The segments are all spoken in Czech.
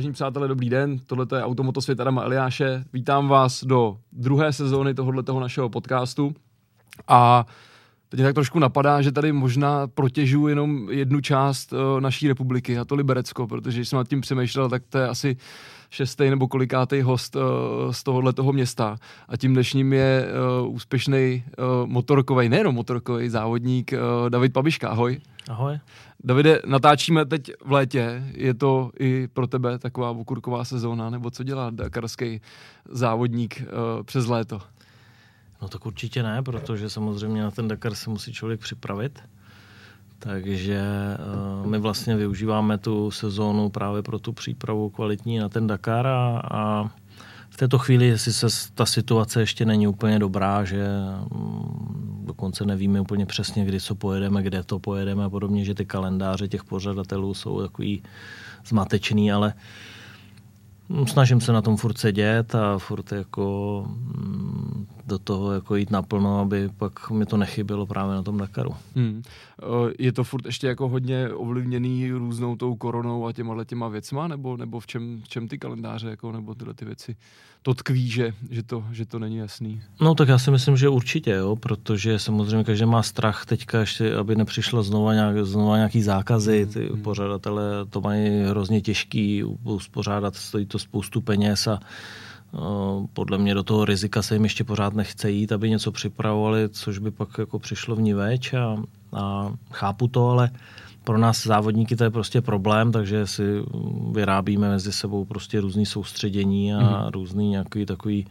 Vážení přátelé, dobrý den. Tohle je Automotosvět Adama Eliáše. Vítám vás do druhé sezóny tohoto našeho podcastu. A teď mě tak trošku napadá, že tady možná protěžu jenom jednu část uh, naší republiky, a to Liberecko, protože jsem nad tím přemýšlel, tak to je asi šestý nebo kolikátý host uh, z tohohle toho města. A tím dnešním je uh, úspěšný uh, motorkový, nejenom motorkový závodník uh, David Pabiška. Ahoj. Ahoj. Davide, natáčíme teď v létě, je to i pro tebe taková okurková sezóna, nebo co dělá dakarský závodník uh, přes léto? No tak určitě ne, protože samozřejmě na ten Dakar se musí člověk připravit. Takže uh, my vlastně využíváme tu sezónu právě pro tu přípravu kvalitní na ten Dakar a, a v této chvíli, jestli se ta situace ještě není úplně dobrá, že um, dokonce nevíme úplně přesně, kdy co pojedeme, kde to pojedeme a podobně, že ty kalendáře těch pořadatelů jsou takový zmatečný, ale snažím se na tom furt sedět a furt jako mm, do toho jako jít naplno, aby pak mi to nechybělo právě na tom Dakaru. Hmm. Je to furt ještě jako hodně ovlivněný různou tou koronou a těma těma věcma, nebo, nebo v, čem, v čem ty kalendáře, jako, nebo tyhle ty věci to tkví, že, že, to, že to není jasný? No tak já si myslím, že určitě, jo, protože samozřejmě každý má strach teďka ještě, aby nepřišlo znova, nějak, znova nějaký zákazy, ty hmm. pořadatelé to mají hrozně těžký uspořádat, stojí to spoustu peněz a podle mě do toho rizika se jim ještě pořád nechce jít, aby něco připravovali, což by pak jako přišlo v ní več a, a chápu to, ale pro nás závodníky to je prostě problém, takže si vyrábíme mezi sebou prostě různý soustředění a mm. různý nějaký takový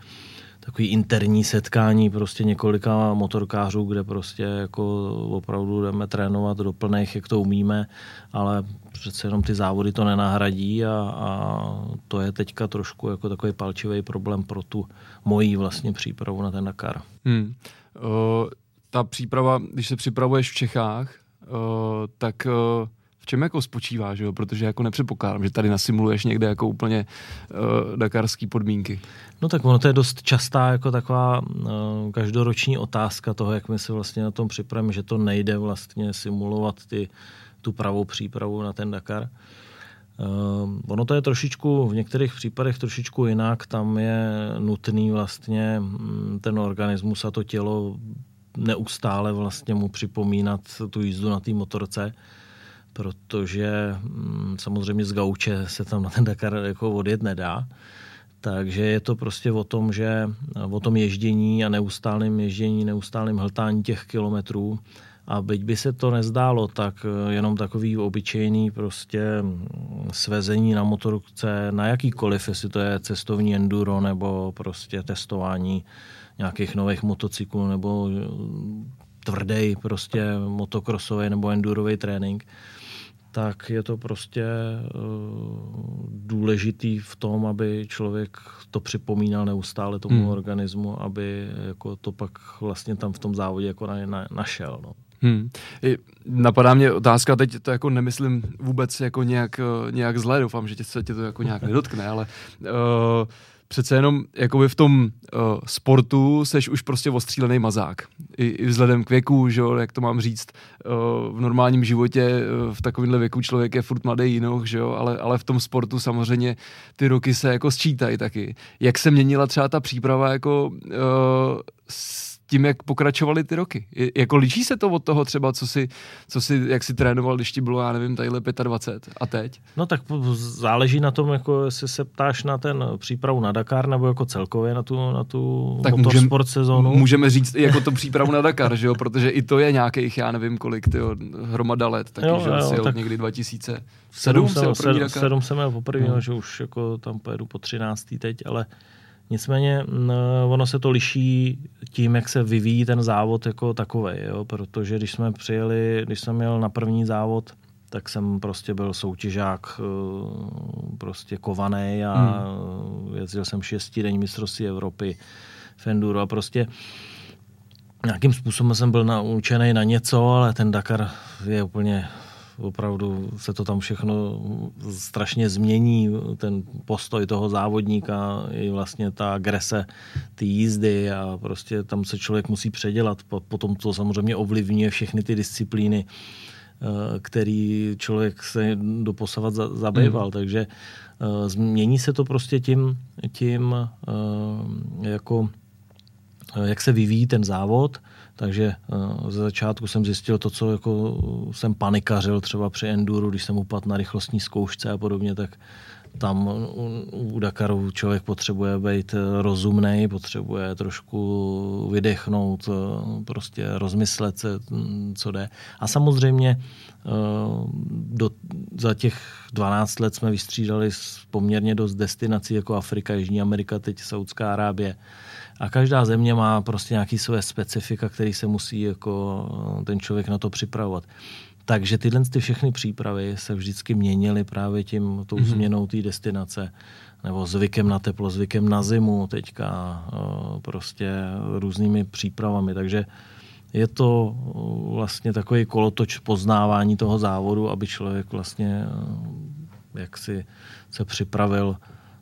takový interní setkání prostě několika motorkářů, kde prostě jako opravdu jdeme trénovat do plných, jak to umíme, ale přece jenom ty závody to nenahradí a, a to je teďka trošku jako takový palčivý problém pro tu mojí vlastně přípravu na ten Dakar. Hmm. O, ta příprava, když se připravuješ v Čechách, o, tak o, čem jako spočívá, že jo? protože jako nepředpokládám, že tady nasimuluješ někde jako úplně uh, dakarský podmínky. No tak ono to je dost častá jako taková uh, každoroční otázka toho, jak my se vlastně na tom připravíme, že to nejde vlastně simulovat ty tu pravou přípravu na ten Dakar. Uh, ono to je trošičku, v některých případech trošičku jinak, tam je nutný vlastně mm, ten organismus a to tělo neustále vlastně mu připomínat tu jízdu na té motorce, protože mm, samozřejmě z gauče se tam na ten Dakar jako odjet nedá. Takže je to prostě o tom, že o tom ježdění a neustálém ježdění, neustálém hltání těch kilometrů, a byť by se to nezdálo, tak eh, jenom takový obyčejný prostě mm, svezení na motorce, na jakýkoliv, jestli to je cestovní enduro nebo prostě testování nějakých nových motocyklů nebo eh, tvrdý prostě motokrosový nebo endurový trénink, tak je to prostě uh, důležitý v tom, aby člověk to připomínal neustále tomu hmm. organismu, aby jako to pak vlastně tam v tom závodě jako na, na, našel. No. Hmm. Napadá mě otázka, teď to jako nemyslím vůbec jako nějak, eh, nějak zlé, doufám, že tě se tě to jako nějak nedotkne, ale uh, přece jenom jakoby v tom uh, sportu seš už prostě ostřílený mazák. I, I vzhledem k věku, že jak to mám říct, uh, v normálním životě uh, v takovémhle věku člověk je furt mladý jinoch, že jo, ale, ale v tom sportu samozřejmě ty roky se jako sčítají taky. Jak se měnila třeba ta příprava jako uh, s tím, jak pokračovaly ty roky. Je, jako liší se to od toho třeba, co si, co si, jak si trénoval, když ti bylo, já nevím, tadyhle 25 a teď? No tak záleží na tom, jako jestli se ptáš na ten přípravu na Dakar, nebo jako celkově na tu, na tu tak motorsport můžem, sezónu. Můžeme říct jako to přípravu na Dakar, že jo, protože i to je nějakých, já nevím kolik, tyjo, hromada let, taky, jo, že jo, jel tak někdy 2007 sedm, jsem, sedm, sedm jsem měl poprvé, no. že už jako tam pojedu po 13. teď, ale Nicméně ono se to liší tím, jak se vyvíjí ten závod jako takový, protože když jsme přijeli, když jsem měl na první závod, tak jsem prostě byl soutěžák eh, prostě kovaný a hmm. jezdil jsem šestý den mistrovství Evropy v Enduro a prostě nějakým způsobem jsem byl naučený na něco, ale ten Dakar je úplně opravdu se to tam všechno strašně změní, ten postoj toho závodníka i vlastně ta agrese ty jízdy a prostě tam se člověk musí předělat, potom to samozřejmě ovlivňuje všechny ty disciplíny který člověk se doposavat zabýval. Mm. Takže změní se to prostě tím, tím jako jak se vyvíjí ten závod, takže ze začátku jsem zjistil to, co jako jsem panikařil třeba při enduru, když jsem upadl na rychlostní zkoušce a podobně, tak tam u Dakaru člověk potřebuje být rozumný, potřebuje trošku vydechnout, prostě rozmyslet se, co jde. A samozřejmě eh, do, za těch 12 let jsme vystřídali poměrně dost destinací jako Afrika, Jižní Amerika, teď Saudská Arábie. A každá země má prostě nějaký své specifika, který se musí jako ten člověk na to připravovat. Takže tyhle ty všechny přípravy se vždycky měnily právě tím, tou mm-hmm. změnou té destinace nebo zvykem na teplo, zvykem na zimu teďka, prostě různými přípravami. Takže je to vlastně takový kolotoč poznávání toho závodu, aby člověk vlastně jak si se připravil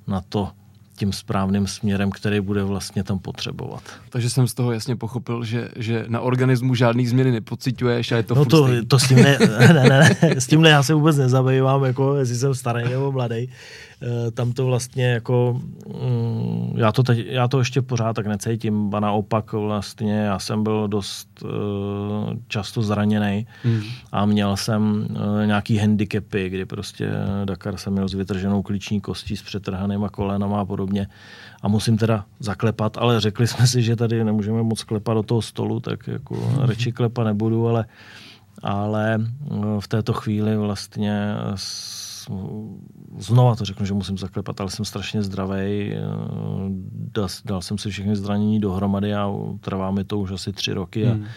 na to, tím správným směrem, který bude vlastně tam potřebovat. Takže jsem z toho jasně pochopil, že, že na organismu žádný změny nepocituješ a je to No to, to s tím ne, ne, ne, ne, s tímhle já se vůbec nezabývám, jako jestli jsem starý nebo mladý. Eh, tam to vlastně jako, mm, já to, teď, já to ještě pořád tak necítím, a naopak vlastně já jsem byl dost uh, často zraněný hmm. a měl jsem uh, nějaký handicapy, kdy prostě Dakar jsem měl s vytrženou klíční kostí, s přetrhanýma kolenama a podobně a musím teda zaklepat, ale řekli jsme si, že tady nemůžeme moc klepat do toho stolu, tak jako hmm. radši klepa nebudu, ale ale v této chvíli vlastně znova to řeknu, že musím zaklepat, ale jsem strašně zdravý. Eh, dal, dal jsem si všechny zranění dohromady a trvá mi to už asi tři roky. Hmm. A,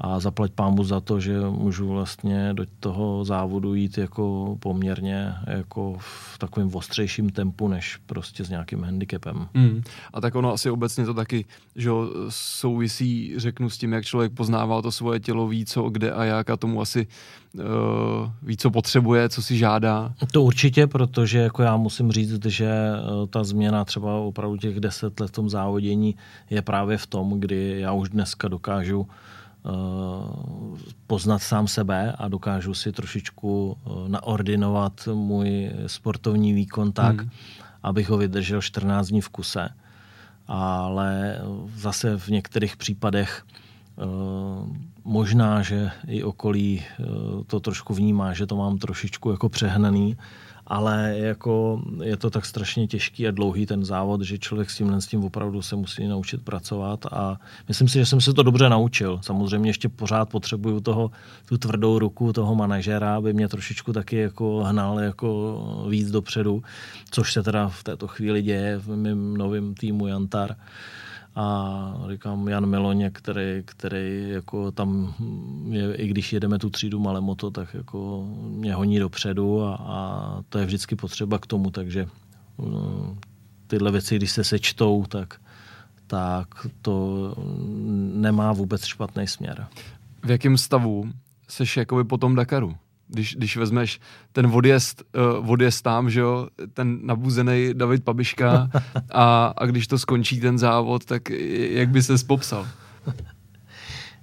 a zaplať pámu za to, že můžu vlastně do toho závodu jít jako poměrně jako v takovém ostřejším tempu, než prostě s nějakým handicapem. Mm. A tak ono asi obecně to taky, že souvisí, řeknu, s tím, jak člověk poznával to svoje tělo, ví co, kde a jak a tomu asi uh, ví, co potřebuje, co si žádá. To určitě, protože jako já musím říct, že uh, ta změna třeba opravdu těch deset let v tom závodění je právě v tom, kdy já už dneska dokážu Eh, poznat sám sebe a dokážu si trošičku eh, naordinovat můj sportovní výkon tak, hmm. abych ho vydržel 14 dní v kuse. Ale zase v některých případech eh, možná, že i okolí to trošku vnímá, že to mám trošičku jako přehnaný, ale jako je to tak strašně těžký a dlouhý ten závod, že člověk s tímhle s tím opravdu se musí naučit pracovat a myslím si, že jsem se to dobře naučil. Samozřejmě ještě pořád potřebuju toho, tu tvrdou ruku toho manažera, aby mě trošičku taky jako hnal jako víc dopředu, což se teda v této chvíli děje v mém novém týmu Jantar a říkám Jan Meloně, který, který jako tam, je, i když jedeme tu třídu malé moto, tak jako mě honí dopředu a, a to je vždycky potřeba k tomu, takže no, tyhle věci, když se sečtou, tak, tak to nemá vůbec špatný směr. V jakém stavu seš jakoby po tom Dakaru? Když, když vezmeš ten odjezd, uh, odjezd tam, že jo, ten nabuzený David Pabiška a, a když to skončí ten závod, tak jak by se popsal?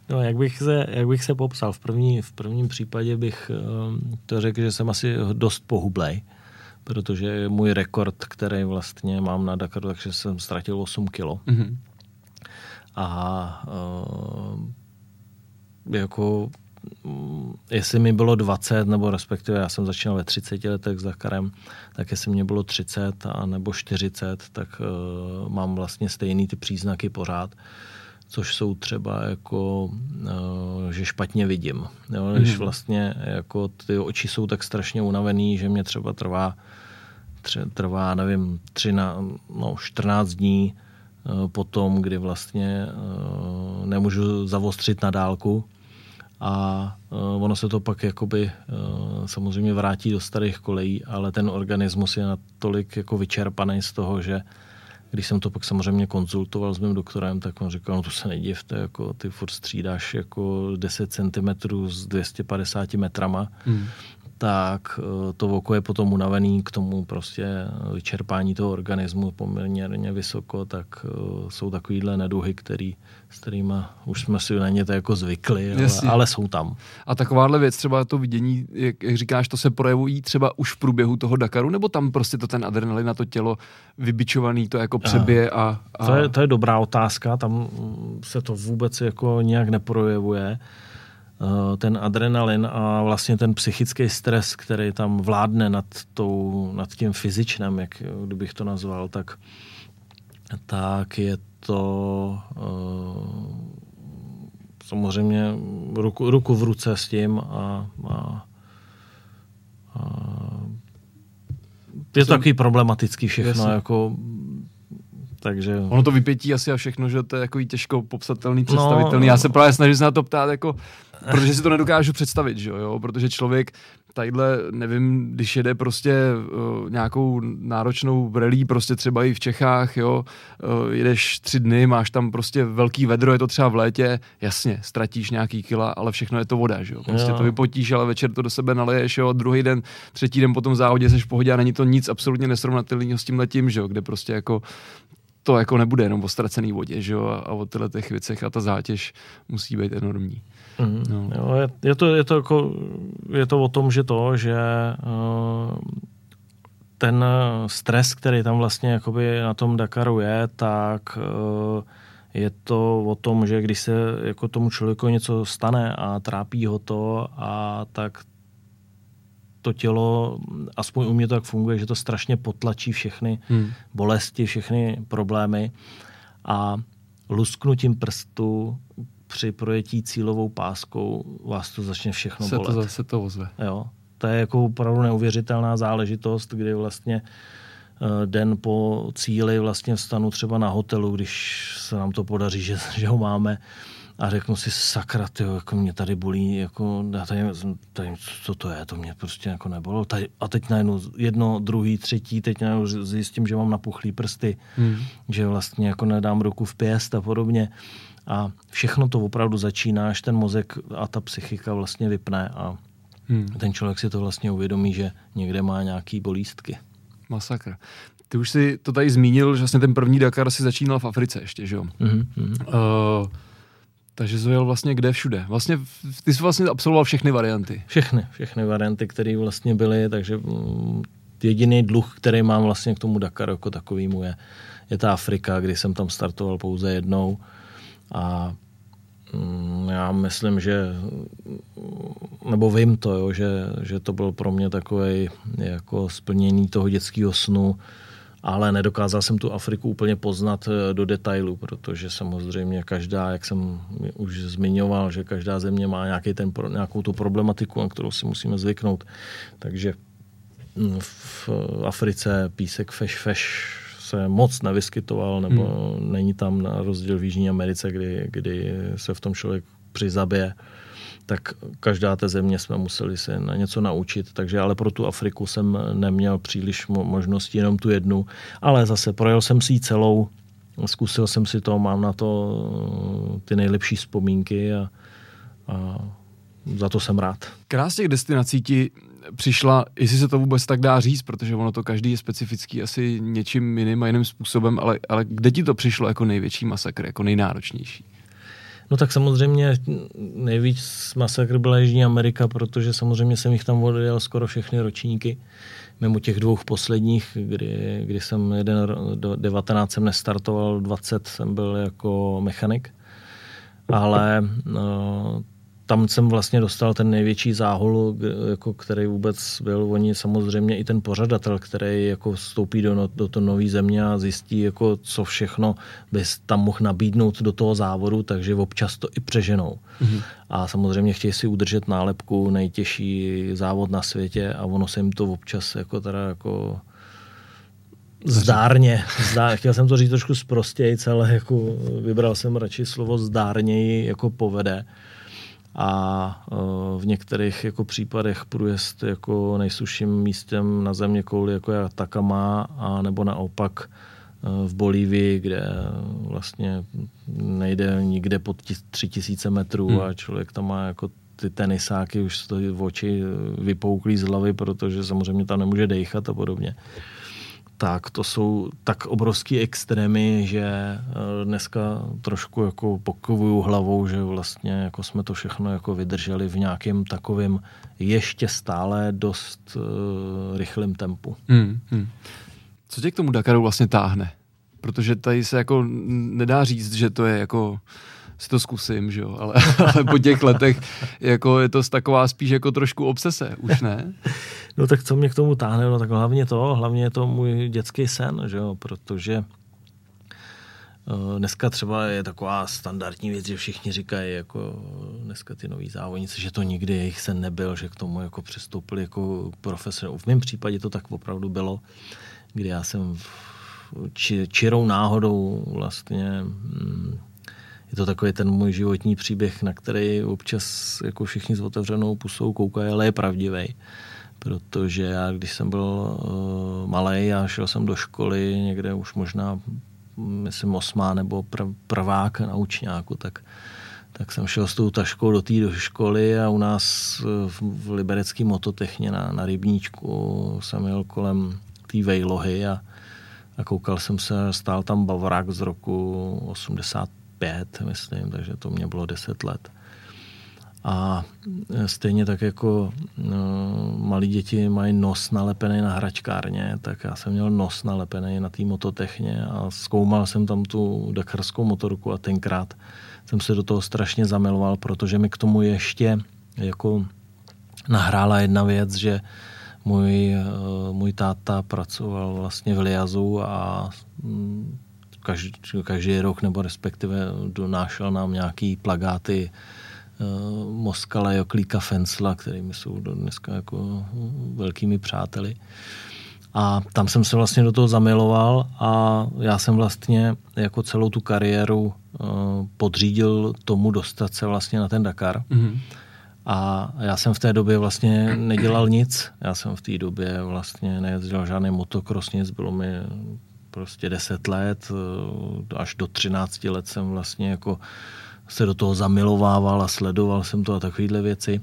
No, jak bych se, jak bych se popsal? V, první, v prvním případě bych um, to řekl, že jsem asi dost pohublej, protože můj rekord, který vlastně mám na Dakaru, takže jsem ztratil 8 kilo. Mm-hmm. A uh, jako jestli mi bylo 20, nebo respektive já jsem začínal ve 30 letech s Dakarem, tak jestli mě bylo 30 a nebo 40, tak uh, mám vlastně stejný ty příznaky pořád což jsou třeba jako, uh, že špatně vidím. Jo? Když mm. vlastně jako ty oči jsou tak strašně unavený, že mě třeba trvá, tře, trvá nevím, 13, no, 14 dní uh, potom, kdy vlastně uh, nemůžu zavostřit na dálku, a uh, ono se to pak jakoby uh, samozřejmě vrátí do starých kolejí, ale ten organismus je natolik jako vyčerpaný z toho, že když jsem to pak samozřejmě konzultoval s mým doktorem, tak on říkal, no to se nedivte, jako ty furt střídáš jako 10 cm s 250 metrama, hmm. Tak eh, to oko je potom unavený k tomu prostě vyčerpání toho organismu poměrně vysoko, tak eh, jsou takovýhle neduhy, který, s kterými už jsme si na ně to jako zvykli, ale, ale jsou tam. A takováhle věc, třeba to vidění, jak, jak říkáš, to se projevují třeba už v průběhu toho Dakaru, nebo tam prostě to ten adrenalin na to tělo vybičovaný, to jako přebije a... a... To, je, to je dobrá otázka, tam se to vůbec jako nějak neprojevuje. Eh, ten adrenalin a vlastně ten psychický stres, který tam vládne nad, tou, nad tím fyzičnem, jak kdybych to nazval, tak, tak je to uh, samozřejmě ruku, ruku v ruce s tím a, a, a je to takový problematický všechno, Jasně. jako takže... Ono to vypětí asi a všechno, že to je jako těžko popsatelný, představitelný. No, Já se právě snažím se na to ptát, jako, protože si to nedokážu představit, že jo? protože člověk tadyhle, nevím, když jede prostě uh, nějakou náročnou relí, prostě třeba i v Čechách, jo, uh, jedeš tři dny, máš tam prostě velký vedro, je to třeba v létě, jasně, ztratíš nějaký kila, ale všechno je to voda, že jo, prostě jo. to vypotíš, ale večer to do sebe naleješ, jo, druhý den, třetí den potom v závodě seš v pohodě a není to nic absolutně nesrovnatelného s tím letím, že jo, kde prostě jako to jako nebude jenom o ztracený vodě, že jo, a o těchto těch věcech a ta zátěž musí být enormní. Mm, no. jo, je, je, to, je, to jako, je to o tom, že to, že uh, ten stres, který tam vlastně jakoby na tom Dakaru je, tak uh, je to o tom, že když se jako tomu člověku něco stane a trápí ho to, a tak to tělo, aspoň u mě to tak funguje, že to strašně potlačí všechny hmm. bolesti, všechny problémy a lusknutím prstu při projetí cílovou páskou vás to začne všechno se bolet. To, se to ozve. Jo. To je jako opravdu neuvěřitelná záležitost, kdy vlastně eh, den po cíli vlastně vstanu třeba na hotelu, když se nám to podaří, že, že ho máme, a řeknu si, sakra, tyjo, jako mě tady bolí, jako, já tady, tady, co to je, to mě prostě jako nebylo. Tady, a teď najednou jedno, druhý, třetí, teď najednou zjistím, že mám napuchlý prsty, hmm. že vlastně jako nedám ruku v pěst a podobně. A všechno to opravdu začíná, až ten mozek a ta psychika vlastně vypne a hmm. ten člověk si to vlastně uvědomí, že někde má nějaký bolístky. Masakr. Ty už si to tady zmínil, že vlastně ten první Dakar si začínal v Africe ještě, že jo? Mm-hmm. Uh, takže jsi jel vlastně kde všude. Vlastně, ty jsi vlastně absolvoval všechny varianty. Všechny, všechny varianty, které vlastně byly, takže mm, jediný dluh, který mám vlastně k tomu Dakaru jako takovýmu je, je ta Afrika, kdy jsem tam startoval pouze jednou a mm, já myslím, že nebo vím to, jo, že, že to byl pro mě takové jako splnění toho dětského snu, ale nedokázal jsem tu Afriku úplně poznat eh, do detailu, protože samozřejmě každá, jak jsem už zmiňoval, že každá země má nějaký ten, nějakou tu problematiku, na kterou si musíme zvyknout. Takže hm, v Africe písek feš feš se moc nevyskytoval, nebo hmm. není tam na rozdíl v Jižní Americe, kdy, kdy se v tom člověk přizabije tak každá té země jsme museli se na něco naučit, takže ale pro tu Afriku jsem neměl příliš možností, jenom tu jednu, ale zase projel jsem si ji celou, zkusil jsem si to, mám na to eh, ty nejlepší vzpomínky a, a za to jsem rád. Krás těch destinací ti přišla, jestli se to vůbec tak dá říct, protože ono to každý je specifický asi něčím jiným a jiným způsobem, ale, ale kde ti to přišlo jako největší masakr, jako nejnáročnější? No tak samozřejmě nejvíc masakr byla Jižní Amerika, protože samozřejmě jsem jich tam odjel skoro všechny ročníky. Mimo těch dvou posledních, kdy, kdy jsem jeden do 19 jsem nestartoval, 20 jsem byl jako mechanik. Ale no, tam jsem vlastně dostal ten největší záhul, jako který vůbec byl. Oni samozřejmě i ten pořadatel, který jako vstoupí do, no, do to nové země a zjistí, jako co všechno bys tam mohl nabídnout do toho závodu, takže občas to i přeženou. Mm-hmm. A samozřejmě chtějí si udržet nálepku nejtěžší závod na světě a ono se jim to občas jako teda jako zdárně, zdár, chtěl jsem to říct trošku zprostěji, ale jako vybral jsem radši slovo zdárněji jako povede a e, v některých jako případech průjezd jako nejsuším místem na země kouli jako je Takama a nebo naopak e, v Bolívii, kde vlastně nejde nikde pod 3000 metrů hmm. a člověk tam má jako ty tenisáky už stojí v oči vypouklí z hlavy, protože samozřejmě tam nemůže dejchat a podobně tak to jsou tak obrovský extrémy, že eh, dneska trošku jako pokovuju hlavou, že vlastně jako jsme to všechno jako vydrželi v nějakém takovém ještě stále dost uh, rychlém tempu. Hmm, hmm. Co tě k tomu Dakaru vlastně táhne? Protože tady se jako nedá říct, že to je jako si to zkusím, že jo, ale, ale po těch letech jako je to taková spíš jako trošku obsese, už ne? No tak co mě k tomu táhne, no tak hlavně to, hlavně je to můj dětský sen, že jo, protože eh, Dneska třeba je taková standardní věc, že všichni říkají, jako dneska ty noví závodníci, že to nikdy jejich sen nebyl, že k tomu jako přistoupili jako profesor. V mém případě to tak opravdu bylo, kdy já jsem či, čirou náhodou vlastně mm, je to takový ten můj životní příběh, na který občas jako všichni s otevřenou pusou koukají, ale je pravdivý. Protože já, když jsem byl eh, uh, malý a šel jsem do školy někde už možná, myslím, osmá nebo pr- prvák na učňáku, tak tak jsem šel s tou taškou do té školy a u nás eh, v liberecký mototechně na, na rybníčku jsem jel kolem té vejlohy a, a koukal jsem se, stál tam Bavrak z roku 85 Pět, myslím, takže to mě bylo 10 let. A e, stejně tak jako no, malí děti mají nos nalepený na hračkárně, tak já jsem měl nos nalepený na té mototechně a zkoumal jsem tam tu dakarskou motorku a tenkrát jsem se do toho strašně zamiloval, protože mi k tomu ještě jako nahrála jedna věc, že můj, e, můj táta pracoval vlastně v Liazu a mm, každý, každý rok, nebo respektive donášel nám nějaký plagáty uh, Moskala, Joklíka, Fensla, kterými jsou dneska jako velkými přáteli. A tam jsem se vlastně do toho zamiloval a já jsem vlastně jako celou tu kariéru uh, podřídil tomu dostat se vlastně na ten Dakar. Mm-hmm. A já jsem v té době vlastně nedělal nic. Já jsem v té době vlastně nejezdil žádný motocross, nic. Bylo mi prostě 10 let, eh, až do 13 let jsem vlastně jako se do toho zamilovával a sledoval jsem to a takovéhle věci.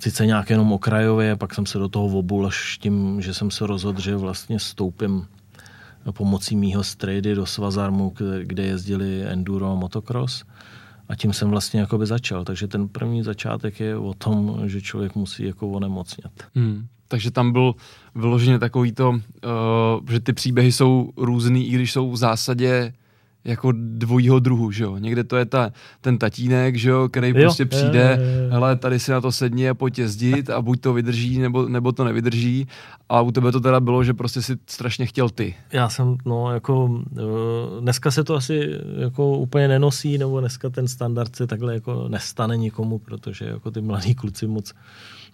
Sice nějak jenom okrajově, pak jsem se do toho obul až tím, že jsem se rozhodl, že vlastně stoupím pomocí mýho strejdy do Svazarmu, kde jezdili enduro a motocross. A tím jsem vlastně jakoby začal. Takže ten první začátek je o tom, že člověk musí jako onemocnět. Hmm. Takže tam byl vyloženě takový to, uh, že ty příběhy jsou různý, i když jsou v zásadě jako dvojího druhu, že jo. Někde to je ta, ten tatínek, že jo, který jo, prostě přijde, hele, tady si na to sedni a pojď jezdit a buď to vydrží, nebo, nebo to nevydrží. A u tebe to teda bylo, že prostě si strašně chtěl ty. Já jsem, no, jako eh, dneska se to asi jako úplně nenosí, nebo dneska ten standard se takhle jako nestane nikomu, protože jako ty mladí kluci moc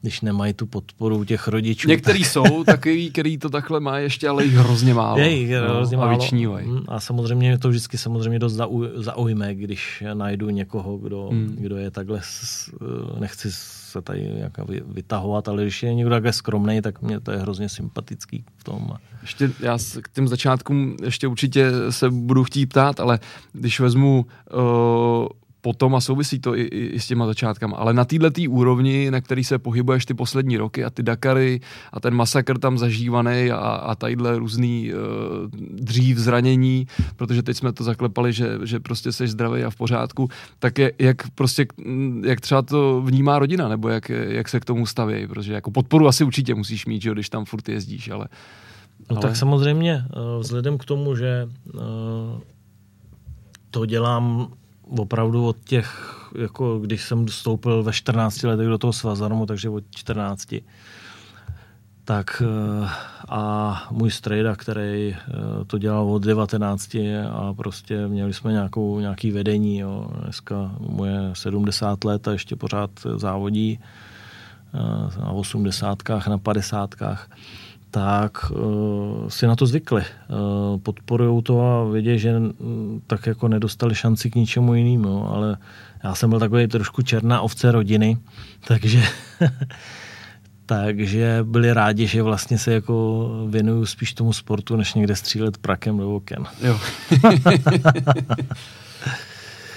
když nemají tu podporu těch rodičů. Některý tak... jsou takový, který to takhle má ještě, ale jich hrozně málo. Je jich hrozně no, málo. A, mm, a samozřejmě to vždycky samozřejmě dost zaujme, když najdu někoho, kdo, hmm. kdo je takhle, nechci se tady jako vytahovat, ale když je někdo takhle skromný, tak mě to je hrozně sympatický v tom. Ještě já k těm začátkům ještě určitě se budu chtít ptát, ale když vezmu uh, potom a souvisí to i, i, i s těma začátkama. Ale na této úrovni, na který se pohybuješ ty poslední roky a ty Dakary a ten masakr tam zažívaný a, a tadyhle různý uh, dřív zranění, protože teď jsme to zaklepali, že, že prostě jsi zdravý a v pořádku, tak je, jak prostě, jak třeba to vnímá rodina, nebo jak, jak se k tomu staví, protože jako podporu asi určitě musíš mít, že, když tam furt jezdíš, ale... No ale... tak samozřejmě, eh, vzhledem k tomu, že uh, to dělám opravdu od těch, jako když jsem vstoupil ve 14 letech do toho svazarmu, takže od 14, tak eh, a můj strejda, který eh, to dělal od 19 a prostě měli jsme nějakou, nějaký vedení. Jo. Dneska moje 70 let a ještě pořád závodí eh, na 80 na 50 tak uh, si na to zvykli. Uh, podporují to a vědí, že uh, tak jako nedostali šanci k ničemu jinému, ale já jsem byl takový trošku černá ovce rodiny, takže takže byli rádi, že vlastně se jako věnuju spíš tomu sportu, než někde střílet prakem do oken. Jo.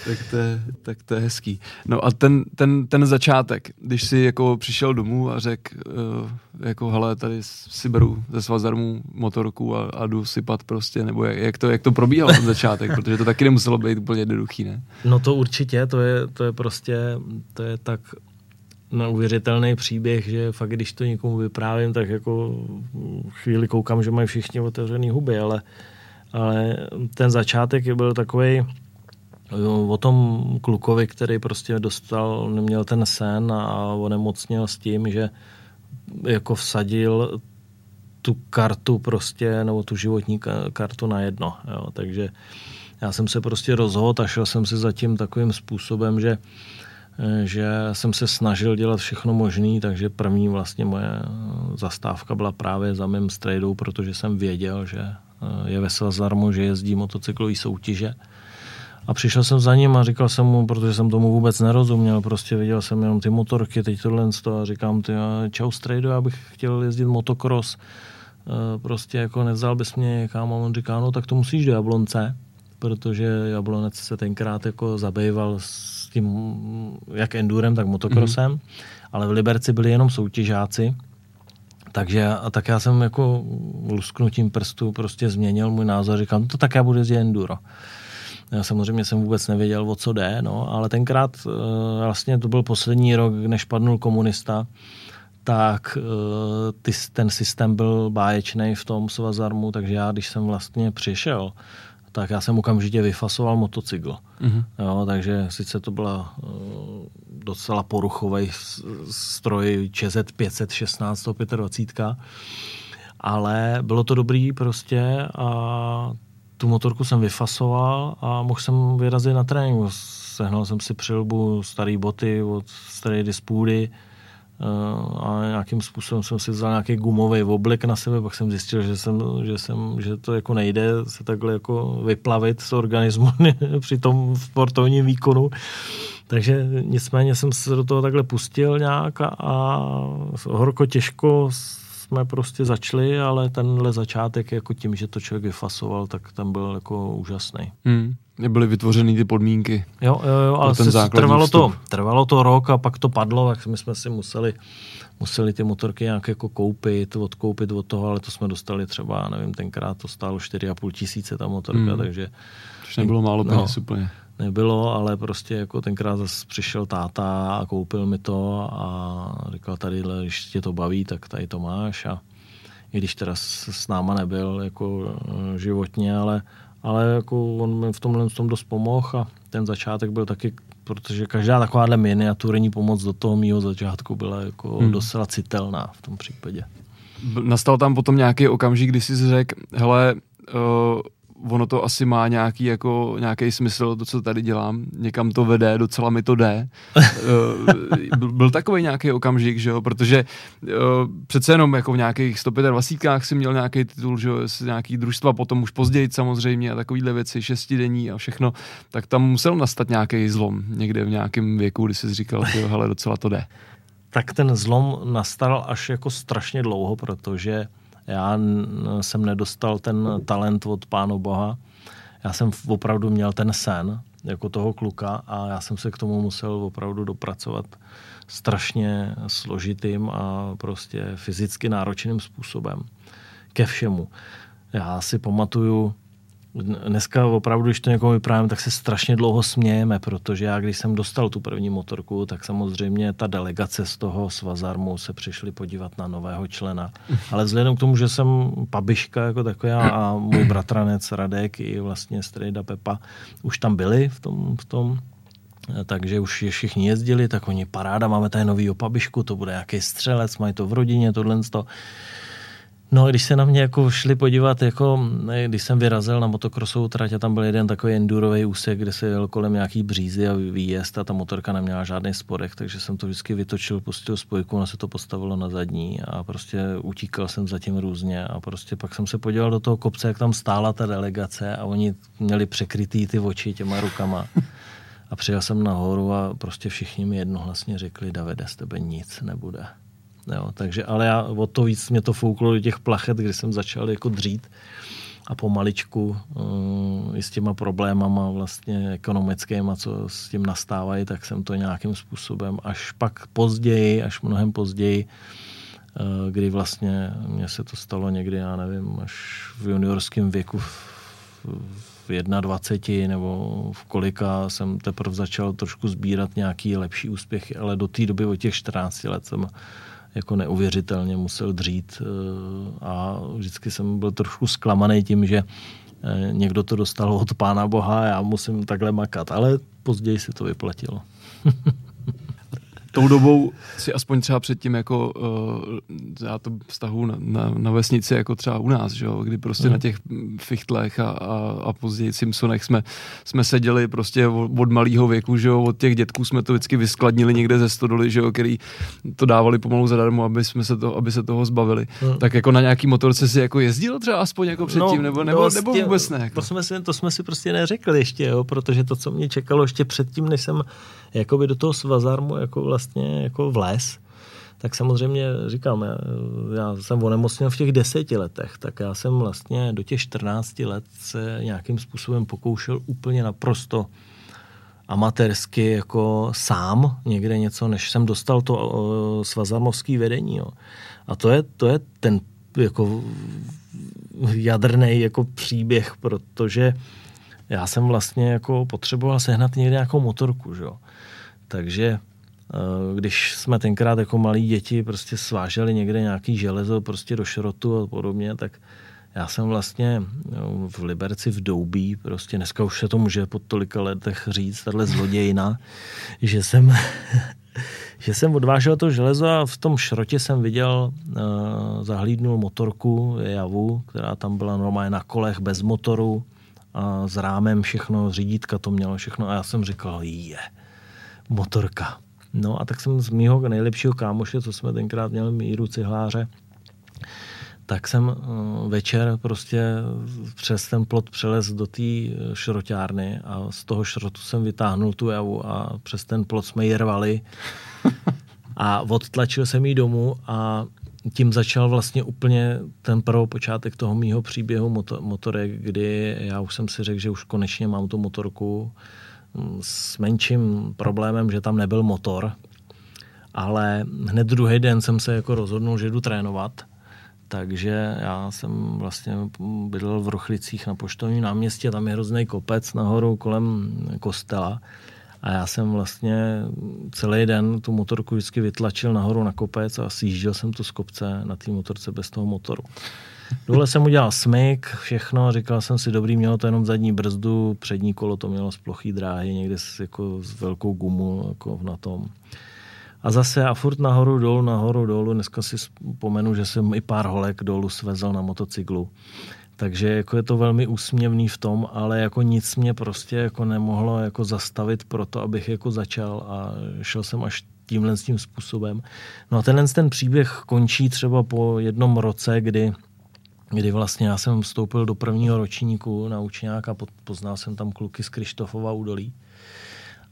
tak, to je, tak to je hezký. No a ten, ten, ten začátek, když si jako přišel domů a řekl, uh, jako hele, tady si beru ze svazarmu motorku a, a jdu sypat prostě, nebo jak, jak, to, jak to probíhalo ten začátek, protože to taky nemuselo být úplně jednoduchý, ne? No to určitě, to je, to je prostě, to je tak neuvěřitelný příběh, že fakt, když to někomu vyprávím, tak jako chvíli koukám, že mají všichni otevřený huby, ale, ale ten začátek byl takový o tom klukovi, který prostě dostal, neměl ten sen a onemocněl s tím, že jako vsadil tu kartu prostě, nebo tu životní kartu na jedno. Jo. Takže já jsem se prostě rozhodl a šel jsem si za tím takovým způsobem, že že jsem se snažil dělat všechno možné, takže první vlastně moje zastávka byla právě za mým strejdou, protože jsem věděl, že je vesel zarmo, že jezdí motocyklový soutěže. A přišel jsem za ním a říkal jsem mu, protože jsem tomu vůbec nerozuměl, prostě viděl jsem jenom ty motorky, teď tohle a říkám, ty čau strejdo, já bych chtěl jezdit motocross, e, prostě jako nevzal bys mě někam a on říká, no tak to musíš do Jablonce, protože Jablonec se tenkrát jako zabýval s tím jak endurem, tak motocrossem, mm. ale v Liberci byli jenom soutěžáci, takže a tak já jsem jako lusknutím prstu prostě změnil můj názor, říkám, no to tak já budu jezdit enduro. Já samozřejmě jsem vůbec nevěděl, o co jde, no, ale tenkrát uh, vlastně to byl poslední rok, než padnul komunista, tak uh, ty, ten systém byl báječný v tom svazarmu, takže já, když jsem vlastně přišel, tak já jsem okamžitě vyfasoval motocykl. Mm-hmm. Jo, takže sice to byla uh, docela poruchový stroj ČZ 516 125, ale bylo to dobrý prostě a tu motorku jsem vyfasoval a mohl jsem vyrazit na trénink. Sehnal jsem si přilbu, staré boty od staré dispůdy eh, a nějakým způsobem jsem si vzal nějaký gumový oblek na sebe, pak jsem zjistil, že, jsem, že, jsem, že to jako nejde se takhle jako vyplavit z organismu při tom sportovním výkonu. Takže nicméně jsem se do toho takhle pustil nějak a, a horko těžko jsme prostě začali, ale tenhle začátek jako tím, že to člověk vyfasoval, tak tam byl jako úžasný. Hmm. Byly vytvořeny ty podmínky. Jo, jo, jo ale ten se, trvalo, to, trvalo to rok a pak to padlo, tak my jsme si museli, museli ty motorky nějak jako koupit, odkoupit od toho, ale to jsme dostali třeba, nevím, tenkrát to stálo 4,5 tisíce ta motorka, hmm. takže... Což nebylo málo no. peněz no, úplně nebylo, ale prostě jako tenkrát zase přišel táta a koupil mi to a říkal tady, když tě to baví, tak tady to máš a i když teda s náma nebyl jako eh, životně, ale, ale jako on mi v tomhle tom dost pomohl a ten začátek byl taky, protože každá takováhle miniaturní pomoc do toho mýho začátku byla jako hmm. docela citelná v tom případě. Nastal tam potom nějaký okamžik, kdy jsi řekl, hele, uh ono to asi má nějaký, jako, nějaký smysl, to, co tady dělám, někam to vede, docela mi to jde. Eh, byl, byl takový nějaký okamžik, že jo, protože uh, přece jenom jako v nějakých 125 si měl nějaký titul, že jo, nějaký družstva, potom už později samozřejmě a takovýhle věci, šestidenní a všechno, tak tam musel nastat nějaký zlom někde v nějakém věku, kdy jsi říkal, že jo, hele, docela to jde. Tak ten zlom nastal až jako strašně dlouho, protože já jsem nedostal ten talent od Pánu Boha. Já jsem opravdu měl ten sen jako toho kluka a já jsem se k tomu musel opravdu dopracovat strašně složitým a prostě fyzicky náročným způsobem ke všemu. Já si pamatuju, dneska opravdu, když to někomu vyprávím, tak se strašně dlouho smějeme, protože já, když jsem dostal tu první motorku, tak samozřejmě ta delegace z toho svazarmu se přišli podívat na nového člena. Ale vzhledem k tomu, že jsem pabiška jako taková a můj bratranec Radek i vlastně Strejda Pepa už tam byli v tom, v tom takže už je všichni jezdili, tak oni paráda, máme tady nový opabišku, to bude nějaký střelec, mají to v rodině, tohle to. No, když se na mě jako šli podívat, jako, když jsem vyrazil na motokrosovou trať a tam byl jeden takový endurový úsek, kde se jel kolem nějaký břízy a výjezd a ta motorka neměla žádný spodek, takže jsem to vždycky vytočil, pustil spojku, ona se to postavilo na zadní a prostě utíkal jsem zatím různě a prostě pak jsem se podíval do toho kopce, jak tam stála ta delegace a oni měli překrytý ty oči těma rukama. A přijel jsem nahoru a prostě všichni mi jednohlasně řekli, Davide, z tebe nic nebude. Jo, takže, ale já o to víc mě to fouklo do těch plachet, kdy jsem začal jako dřít. a pomaličku uh, i s těma problémama vlastně ekonomickými, co s tím nastávají, tak jsem to nějakým způsobem až pak později, až mnohem později, uh, kdy vlastně mně se to stalo někdy, já nevím, až v juniorském věku v, v 21 nebo v kolika jsem teprve začal trošku sbírat nějaký lepší úspěchy, ale do té doby od těch 14 let jsem jako neuvěřitelně musel dřít eh, a vždycky jsem byl trošku zklamaný tím, že eh, někdo to dostal od pána boha a já musím takhle makat, ale později si to vyplatilo. tou dobou si aspoň třeba předtím jako uh, já to vztahu na, na, na vesnici jako třeba u nás, že jo, kdy prostě mm. na těch fichtlech a, a, a později Simpsonech jsme, jsme seděli prostě od, od malého věku, že jo, od těch dětků jsme to vždycky vyskladnili někde ze stodoly, že jo, který to dávali pomalu zadarmo, aby, jsme se, to, aby se toho zbavili. Mm. Tak jako na nějaký motorce si jako jezdil třeba aspoň jako předtím, no, nebo, nebo, no, nebo vůbec ne? Jako. To, jsme si, to jsme si prostě neřekli ještě, jo, protože to, co mě čekalo ještě předtím, než jsem jakoby do toho svazarmu jako vlastně jako vles, tak samozřejmě říkám, já, já jsem onemocněl v těch deseti letech, tak já jsem vlastně do těch 14 let se nějakým způsobem pokoušel úplně naprosto amatérsky jako sám někde něco, než jsem dostal to uh, svazarmovský vedení. Jo. A to je, to je ten jako jadrný jako příběh, protože já jsem vlastně jako potřeboval sehnat někde nějakou motorku, že. Takže když jsme tenkrát jako malí děti prostě sváželi někde nějaký železo prostě do šrotu a podobně, tak já jsem vlastně no, v Liberci v Doubí, prostě dneska už se to může po tolika letech říct, tahle zlodějina, že jsem, že jsem odvážel to železo a v tom šrotě jsem viděl, uh, zahlídnul motorku Javu, která tam byla normálně na kolech bez motoru a s rámem všechno, řídítka to mělo všechno a já jsem říkal, je, motorka. No a tak jsem z mýho nejlepšího kámoše, co jsme tenkrát měli míru cihláře, tak jsem eh, večer prostě přes ten plot přelez do té eh, šroťárny a z toho šrotu jsem vytáhnul tu javu a přes ten plot jsme ji rvali. A odtlačil jsem ji domů a tím začal vlastně úplně ten prvopočátek toho mýho příběhu motorek, kdy já už jsem si řekl, že už konečně mám tu motorku, s menším problémem, že tam nebyl motor, ale hned druhý den jsem se jako rozhodnul, že jdu trénovat, takže já jsem vlastně bydlel v Rochlicích na poštovním náměstí, tam je hrozný kopec nahoru kolem kostela a já jsem vlastně celý den tu motorku vždycky vytlačil nahoru na kopec a sjížděl jsem to z kopce na té motorce bez toho motoru. Dole jsem udělal smyk, všechno, říkal jsem si, dobrý, mělo to jenom zadní brzdu, přední kolo to mělo z plochý dráhy, někde s, jako s velkou gumu jako na tom. A zase a furt nahoru, dolů, nahoru, dolů. Dneska si vzpomenu, že jsem i pár holek dolů svezl na motocyklu. Takže jako je to velmi úsměvný v tom, ale jako nic mě prostě jako nemohlo jako zastavit pro to, abych jako začal a šel jsem až tímhle s tím způsobem. No a tenhle ten příběh končí třeba po jednom roce, kdy kdy vlastně já jsem vstoupil do prvního ročníku na učňák a poznal jsem tam kluky z Krištofova údolí.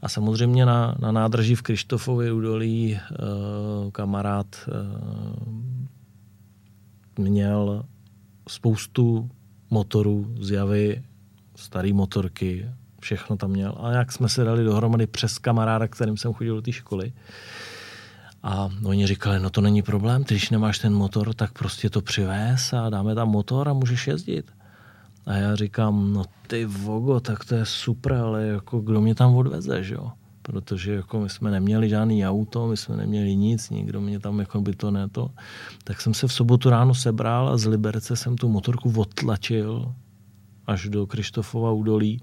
A samozřejmě na, na nádrži v Krištofově údolí e, kamarád e, měl spoustu motorů z Javy, starý motorky, všechno tam měl. A jak jsme se dali dohromady přes kamaráda, kterým jsem chodil do té školy, a oni říkali, no to není problém, když nemáš ten motor, tak prostě to přivez a dáme tam motor a můžeš jezdit. A já říkám, no ty vogo, tak to je super, ale jako kdo mě tam odveze, že jo? Protože jako my jsme neměli žádný auto, my jsme neměli nic, nikdo mě tam jako by to ne to. Tak jsem se v sobotu ráno sebral a z Liberce jsem tu motorku odtlačil až do Krištofova údolí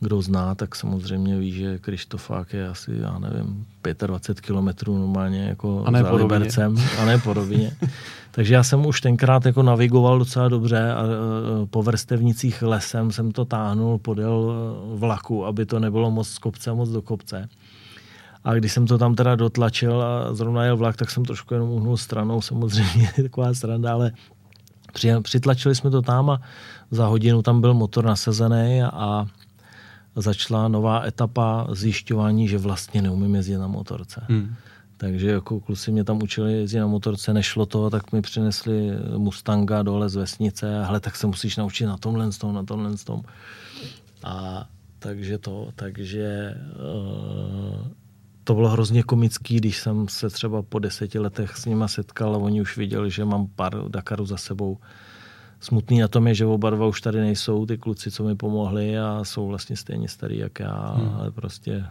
kdo zná, tak samozřejmě ví, že Krištofák je asi, já nevím, 25 kilometrů normálně jako a ne za Libercem, a ne po rovině. Takže já jsem už tenkrát jako navigoval docela dobře a po vrstevnicích lesem jsem to táhnul podél e, vlaku, aby to nebylo moc z kopce, moc do kopce. A když jsem to tam teda dotlačil a zrovna jel vlak, tak jsem trošku jenom uhnul stranou, samozřejmě taková strana, ale přitlačili jsme to tam a za hodinu tam byl motor nasazený a začala nová etapa zjišťování, že vlastně neumím jezdit na motorce. Hmm. Takže jako kluci mě tam učili jezdit na motorce, nešlo to, tak mi přinesli Mustanga dole z vesnice a hele, tak se musíš naučit na tomhle tom, na tomhle tom. A takže to, takže uh, to bylo hrozně komický, když jsem se třeba po deseti letech s nima setkal a oni už viděli, že mám pár Dakarů za sebou. Smutný na tom je, že oba dva už tady nejsou, ty kluci, co mi pomohli a jsou vlastně stejně starý jak já, hmm. ale prostě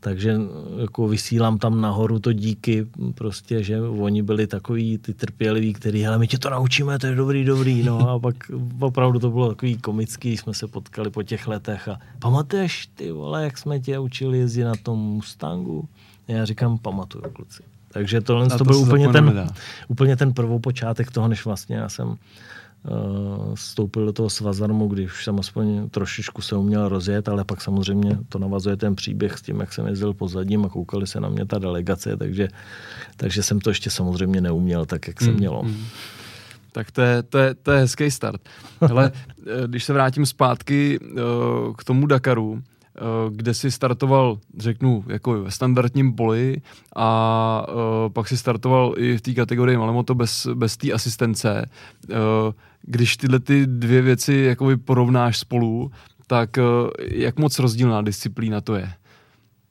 takže jako vysílám tam nahoru to díky, prostě, že oni byli takový ty trpěliví, který, hele, my tě to naučíme, to je dobrý, dobrý, no a pak opravdu to bylo takový komický, jsme se potkali po těch letech a pamatuješ, ty vole, jak jsme tě učili jezdit na tom Mustangu? Já říkám, pamatuju, kluci. Takže tohle to, to byl úplně ten, úplně ten počátek toho, než vlastně já jsem Eh, vstoupil do toho svazarmu, když už jsem aspoň trošičku se uměl rozjet, ale pak samozřejmě to navazuje ten příběh s tím, jak jsem jezdil pozadím a koukali se na mě ta delegace, takže, takže jsem to ještě samozřejmě neuměl tak, jak se mm, mělo. Mm. Tak to je, to, je, to je hezký start. Ale eh, když se vrátím zpátky uh, k tomu Dakaru, Eh, kde si startoval, řeknu, jako ve standardním poli a uh, pak si startoval i v té kategorii Malemoto bez, bez té asistence. Uh, když tyhle ty dvě věci jakoby porovnáš spolu, tak jak moc rozdílná disciplína to je?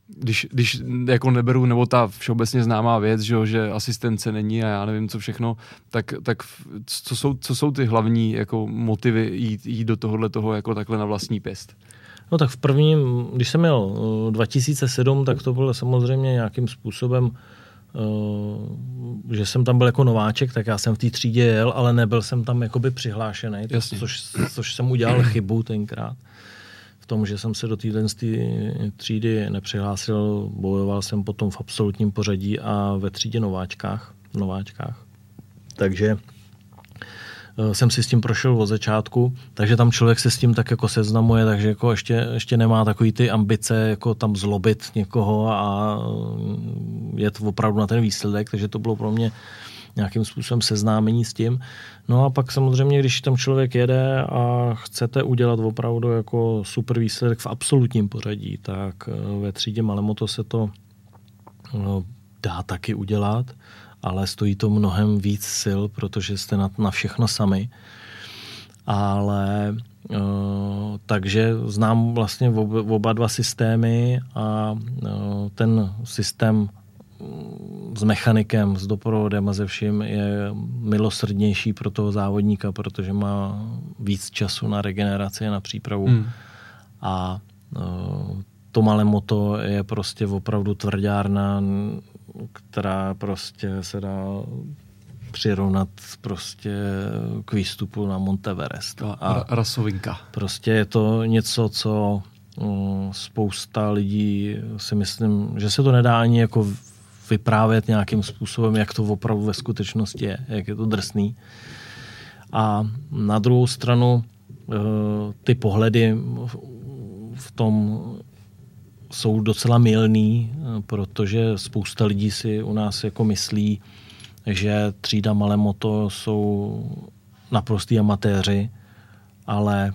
Když, když jako neberu, nebo ta všeobecně známá věc, že, že asistence není a já nevím co všechno, tak, tak co, jsou, co jsou ty hlavní jako motivy jít, jít do tohohle toho jako takhle na vlastní pěst? No tak v prvním, když jsem měl 2007, tak to bylo samozřejmě nějakým způsobem že jsem tam byl jako nováček, tak já jsem v té třídě jel, ale nebyl jsem tam jakoby přihlášený, což, což jsem udělal chybu tenkrát. V tom, že jsem se do téhle třídy nepřihlásil, bojoval jsem potom v absolutním pořadí a ve třídě nováčkách. nováčkách. Takže Eh, jsem si s tím prošel od začátku, takže tam člověk se s tím tak jako seznamuje, takže jako ještě, ještě nemá takový ty ambice jako tam zlobit někoho a eh, jet opravdu na ten výsledek, takže to bylo pro mě nějakým způsobem seznámení s tím. No a pak samozřejmě, když tam člověk jede a chcete udělat opravdu jako super výsledek v absolutním pořadí, tak eh, ve třídě Malemoto se to dá taky udělat ale stojí to mnohem víc sil, protože jste na, na všechno sami. Ale uh, takže znám vlastně ob, oba dva systémy a uh, ten systém mm, s mechanikem, s doprovodem a ze vším je milosrdnější pro toho závodníka, protože má víc času na regeneraci a na přípravu. Hmm. A uh, to malé moto je prostě opravdu tvrdárna, která prostě se dá přirovnat prostě k výstupu na Monteverest. A rasovinka. Prostě je to něco, co mm, spousta lidí si myslím, že se to nedá ani jako vyprávět nějakým způsobem, jak to opravdu ve skutečnosti je, jak je to drsný. A na druhou stranu eh, ty pohledy v tom jsou docela milný, eh, protože spousta lidí si u nás jako myslí, že třída malé moto jsou naprostý amatéři, ale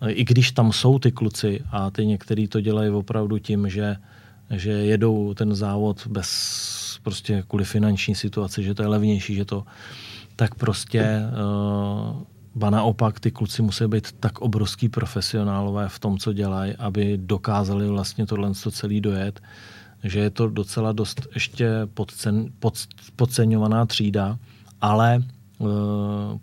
eh, i když tam jsou ty kluci a ty některý to dělají opravdu tím, že, že jedou ten závod bez prostě kvůli finanční situaci, že to je levnější, že to tak prostě uh, Ba naopak, ty kluci musí být tak obrovský profesionálové v tom, co dělají, aby dokázali vlastně tohle celý dojet, že je to docela dost ještě podcen, pod, podceňovaná třída, ale e,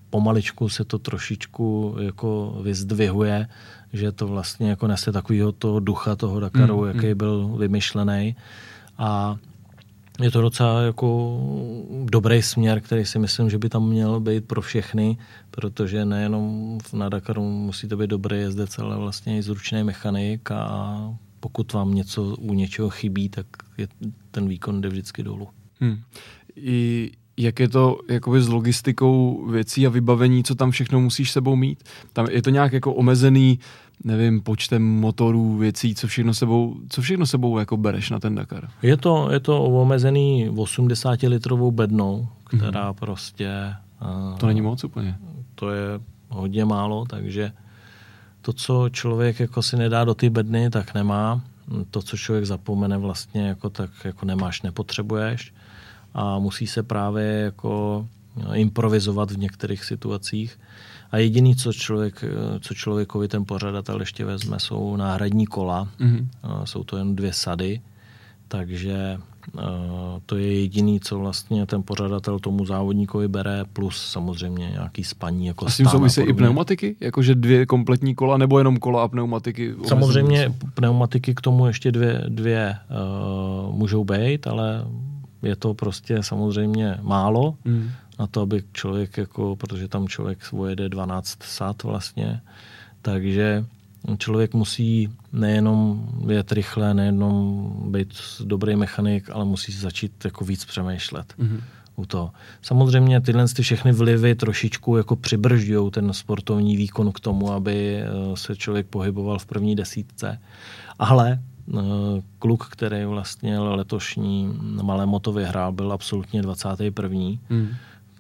pomaličku se to trošičku jako vyzdvihuje, že to vlastně jako nese takového toho ducha toho Dakaru, mm, jaký mm. byl vymyšlený. A je to docela jako dobrý směr, který si myslím, že by tam měl být pro všechny, protože nejenom na Dakaru musí to být dobrý jezdec, ale vlastně i zručný mechanik a pokud vám něco u něčeho chybí, tak je, ten výkon jde vždycky dolů. Hmm. I jak je to jakoby s logistikou věcí a vybavení, co tam všechno musíš sebou mít? Tam je to nějak jako omezený nevím, počtem motorů, věcí, co všechno sebou, co všechno sebou jako bereš na ten Dakar? Je to, je to omezený 80 litrovou bednou, která mm-hmm. prostě... Uh, to není moc úplně. To je hodně málo, takže to, co člověk jako si nedá do té bedny, tak nemá. to, co člověk zapomene vlastně, jako tak jako nemáš, nepotřebuješ a musí se právě jako improvizovat v některých situacích. A jediný, co, člověk, co člověkovi ten pořadatel ještě vezme, jsou náhradní kola. Mm-hmm. Jsou to jen dvě sady, takže to je jediný, co vlastně ten pořadatel tomu závodníkovi bere, plus samozřejmě nějaký spaní. Jako a s tím souvisí i pneumatiky? Jakože dvě kompletní kola, nebo jenom kola a pneumatiky? Samozřejmě pneumatiky k tomu ještě dvě, dvě uh, můžou být, ale je to prostě samozřejmě málo mm. na to, aby člověk, jako, protože tam člověk vojede 12 sat vlastně, takže člověk musí nejenom jet rychle, nejenom být dobrý mechanik, ale musí začít jako víc přemýšlet. Mm-hmm. U toho. Samozřejmě tyhle ty všechny vlivy trošičku jako přibržďují ten sportovní výkon k tomu, aby eh, se člověk pohyboval v první desítce. Ale kluk, který vlastně letošní malé moto vyhrál, byl absolutně 21. Mm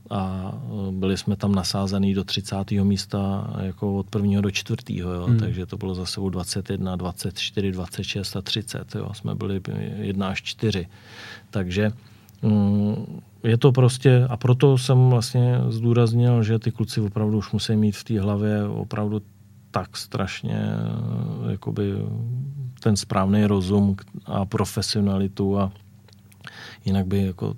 a e, byli jsme tam nasázený do 30. místa jako od prvního do čtvrtého, jo? Hmm. takže to bylo za sebou 21, 24, 26 a 30. Jo? Jsme byli 1 až 4. Takže mm, je to prostě, a proto jsem vlastně zdůraznil, že ty kluci opravdu už musí mít v té hlavě opravdu tak strašně e, jakoby ten správný rozum a profesionalitu a jinak by jako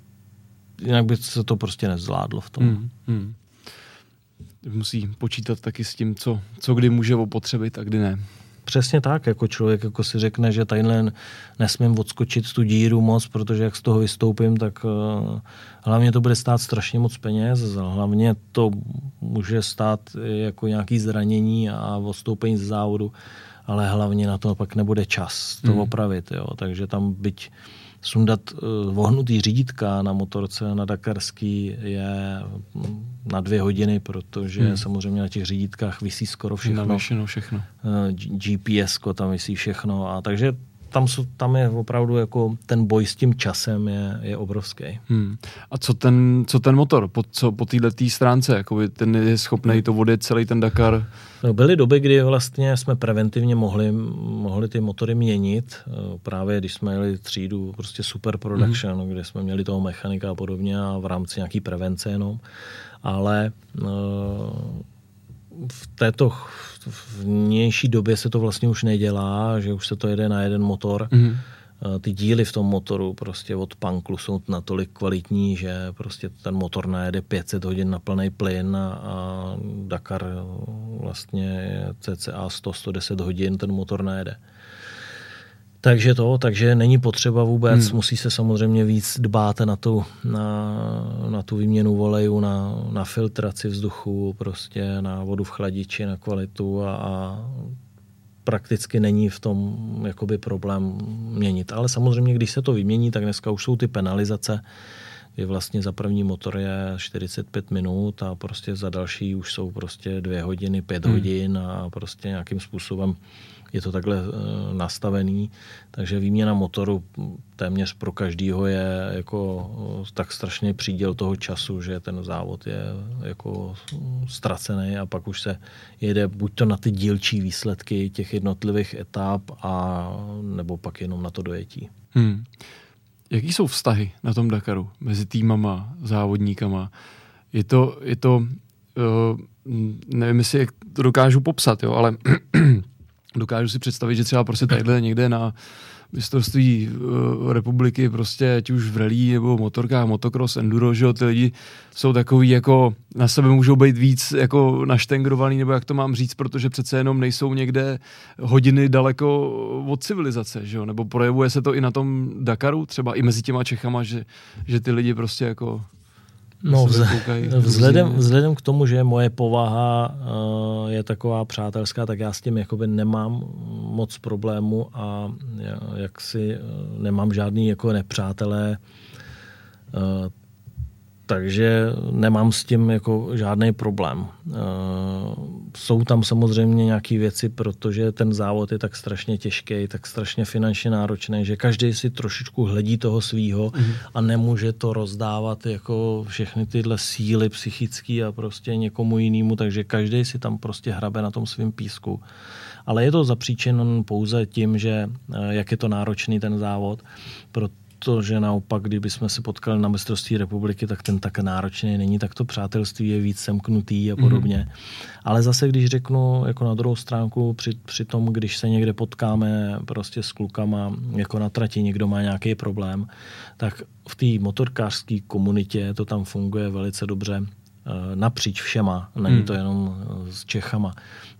jinak by se to prostě nezvládlo v tom. Hmm, hmm. Musí počítat taky s tím, co, co kdy může opotřebit a kdy ne. Přesně tak, jako člověk jako si řekne, že tadyhle nesmím odskočit tu díru moc, protože jak z toho vystoupím, tak uh, hlavně to bude stát strašně moc peněz, hlavně to může stát jako nějaký zranění a odstoupení z závodu, ale hlavně na to pak nebude čas to hmm. opravit, jo. takže tam byť sundat uh, vohnutý řídítka na motorce na Dakarský je mm, na dvě hodiny, protože hmm. samozřejmě na těch řídítkách visí skoro všechno. všechno. všechno. Uh, GPS tam visí všechno. A takže tam, jsou, tam je opravdu jako ten boj s tím časem je, je obrovský. Hmm. A co ten, co ten motor? Po, co po této stránce? Jakoby ten je schopný to vodit celý ten Dakar? No, byly doby, kdy vlastně jsme preventivně mohli, mohli ty motory měnit. Eh, právě když jsme jeli třídu prostě super production, hmm. kde jsme měli toho mechanika a podobně a v rámci nějaký prevence jenom. Ale uh, v této vnější době se to vlastně už nedělá, že už se to jede na jeden motor. Mm-hmm. Ty díly v tom motoru prostě od Panklu jsou natolik kvalitní, že prostě ten motor najede 500 hodin na plný plyn a, a Dakar vlastně cca 100-110 hodin ten motor najede. Takže to, takže není potřeba vůbec, hmm. musí se samozřejmě víc dbát na tu, na, na tu výměnu volejů, na, na filtraci vzduchu, prostě na vodu v chladiči, na kvalitu a, a prakticky není v tom jakoby problém měnit. Ale samozřejmě, když se to vymění, tak dneska už jsou ty penalizace, kdy vlastně za první motor je 45 minut a prostě za další už jsou prostě dvě hodiny, pět hmm. hodin a prostě nějakým způsobem je to takhle eh, nastavený, takže výměna motoru téměř pro každýho je jako eh, tak strašně příděl toho času, že ten závod je jako ztracený a pak už se jede buď to na ty dílčí výsledky těch jednotlivých etap a nebo pak jenom na to dojetí. Hmm. Jaký jsou vztahy na tom Dakaru mezi týmama, závodníkama? Je to, je to uh, nevím, jestli jak to dokážu popsat, jo, ale dokážu si představit, že třeba prostě tadyhle někde na mistrovství uh, republiky, prostě ať už v rally nebo motorkách, motocross, enduro, že jo, ty lidi jsou takový jako, na sebe můžou být víc jako naštengrovaný, nebo jak to mám říct, protože přece jenom nejsou někde hodiny daleko od civilizace, že jo, nebo projevuje se to i na tom Dakaru, třeba i mezi těma Čechama, že, že ty lidi prostě jako No, vzhledem, vzhledem k tomu, že moje povaha uh, je taková přátelská, tak já s tím jakoby nemám moc problému a jak si uh, nemám žádný jako nepřátelé, uh, takže nemám s tím jako žádný problém. jsou tam samozřejmě nějaké věci, protože ten závod je tak strašně těžký, tak strašně finančně náročný, že každý si trošičku hledí toho svýho mm. a nemůže to rozdávat jako všechny tyhle síly psychické a prostě někomu jinému, takže každý si tam prostě hrabe na tom svém písku. Ale je to zapříčen pouze tím, že eh, jak je to náročný ten závod, to, že naopak, kdyby jsme se potkali na mistrovství republiky, tak ten tak náročný není, tak to přátelství je víc semknutý a mhm. podobně. Mm. Ale zase, když řeknu jako na druhou stránku, při, při tom, když se někde potkáme prostě s klukama, jako na trati někdo má nějaký problém, tak v té motorkářské komunitě to tam funguje velice dobře napříč všema, není to mhm. jenom eh, s Čechama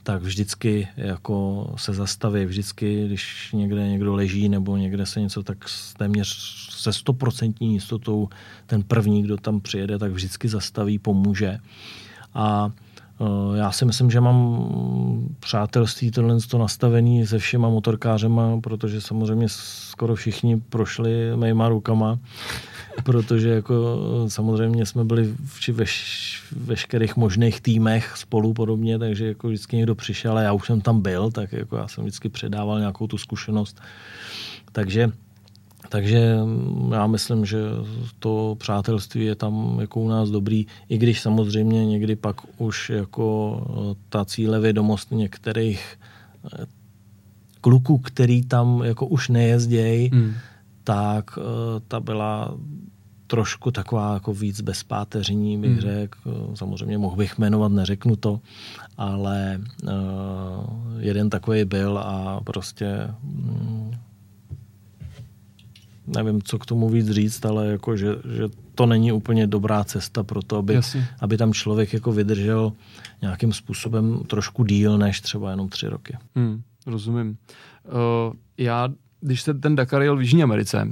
tak vždycky jako se zastaví, vždycky, když někde někdo leží nebo někde se něco, tak téměř se stoprocentní jistotou ten první, kdo tam přijede, tak vždycky zastaví, pomůže. A e, já si myslím, že mám přátelství tohle to nastavený se všema motorkářema, protože samozřejmě skoro všichni prošli mýma rukama protože jako samozřejmě jsme byli v veš, veškerých možných týmech spolu podobně, takže jako vždycky někdo přišel a já už jsem tam byl, tak jako já jsem vždycky předával nějakou tu zkušenost. Takže takže já myslím, že to přátelství je tam jako u nás dobrý, i když samozřejmě někdy pak už jako ta cílevědomost některých eh, kluků, který tam jako už nejezdějí, hmm. tak eh, ta byla trošku taková jako víc bezpáteřní, bych hmm. řekl. Samozřejmě mohl bych jmenovat, neřeknu to, ale uh, jeden takový byl a prostě um, nevím, co k tomu víc říct, ale jako, že, že to není úplně dobrá cesta pro to, aby, aby tam člověk jako vydržel nějakým způsobem trošku díl než třeba jenom tři roky. Hmm, rozumím. Uh, já, když se ten Dakar jel v Jižní Americe,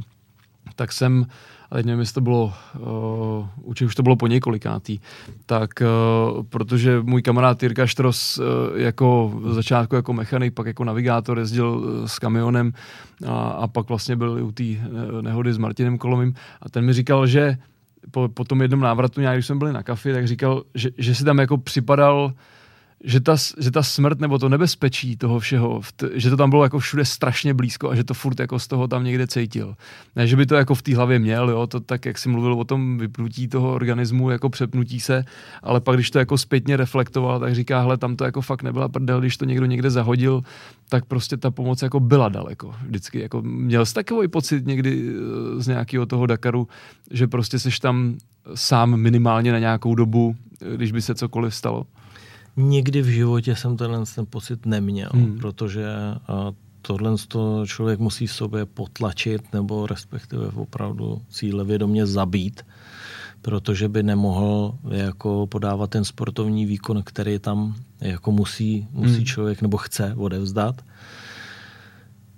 tak jsem ale nevím, jestli to bylo, uh, určitě už to bylo po několikátý, tak uh, protože můj kamarád Jirka Štros uh, jako začátku jako mechanik, pak jako navigátor jezdil uh, s kamionem a, a pak vlastně byl u té nehody s Martinem Kolomým a ten mi říkal, že po, po tom jednom návratu, nějak když jsme byli na kafi, tak říkal, že, že si tam jako připadal že ta, že ta smrt nebo to nebezpečí toho všeho, že to tam bylo jako všude strašně blízko a že to furt jako z toho tam někde cítil. Ne, že by to jako v té hlavě měl, jo, to tak, jak si mluvil o tom vypnutí toho organismu, jako přepnutí se, ale pak, když to jako zpětně reflektoval, tak říká, hele, tam to jako fakt nebyla prdel, když to někdo někde zahodil, tak prostě ta pomoc jako byla daleko. Vždycky jako měl jsi takový pocit někdy eh, z nějakého toho Dakaru, že prostě seš tam sám minimálně na nějakou dobu, když by se cokoliv stalo? Nikdy v životě jsem tenhle ten pocit neměl, hmm. protože tohle to člověk musí sobě potlačit nebo respektive opravdu cíle vědomě zabít, protože by nemohl jako podávat ten sportovní výkon, který tam jako musí, musí hmm. člověk nebo chce odevzdat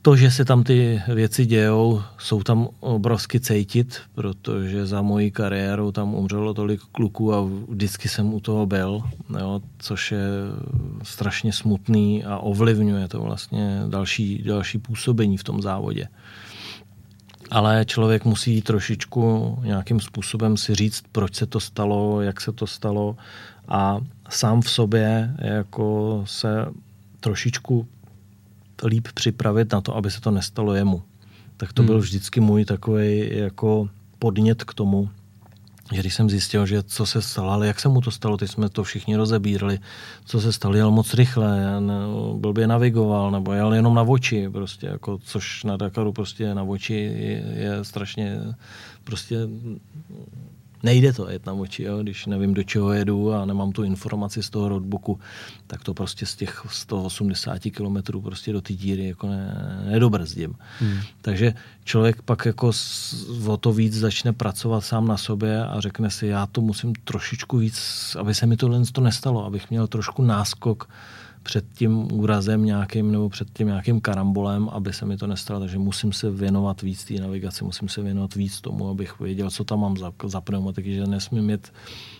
to, že se tam ty věci dějou, jsou tam obrovsky cítit, protože za mojí kariéru tam umřelo tolik kluků a vždycky jsem u toho byl, jo, což je strašně smutný a ovlivňuje to vlastně další, další působení v tom závodě. Ale člověk musí trošičku nějakým způsobem si říct, proč se to stalo, jak se to stalo a sám v sobě jako se trošičku líp připravit na to, aby se to nestalo jemu. Tak to hmm. byl vždycky můj takový jako podnět k tomu, že když jsem zjistil, že co se stalo, ale jak se mu to stalo, teď jsme to všichni rozebírali, co se stalo, jel moc rychle, blbě navigoval, nebo jel jenom na oči, prostě, jako, což na Dakaru prostě na oči je, je strašně prostě nejde to jet na oči, jo? když nevím, do čeho jedu a nemám tu informaci z toho roadbooku, tak to prostě z těch 180 km prostě do té díry jako ne, nedobrzdím. Hmm. Takže člověk pak jako o to víc začne pracovat sám na sobě a řekne si, já to musím trošičku víc, aby se mi tohle to nestalo, abych měl trošku náskok před tím úrazem nějakým nebo před tím nějakým karambolem, aby se mi to nestalo. Takže musím se věnovat víc té navigaci, musím se věnovat víc tomu, abych věděl, co tam mám za, za pneumatiky, že nesmím mít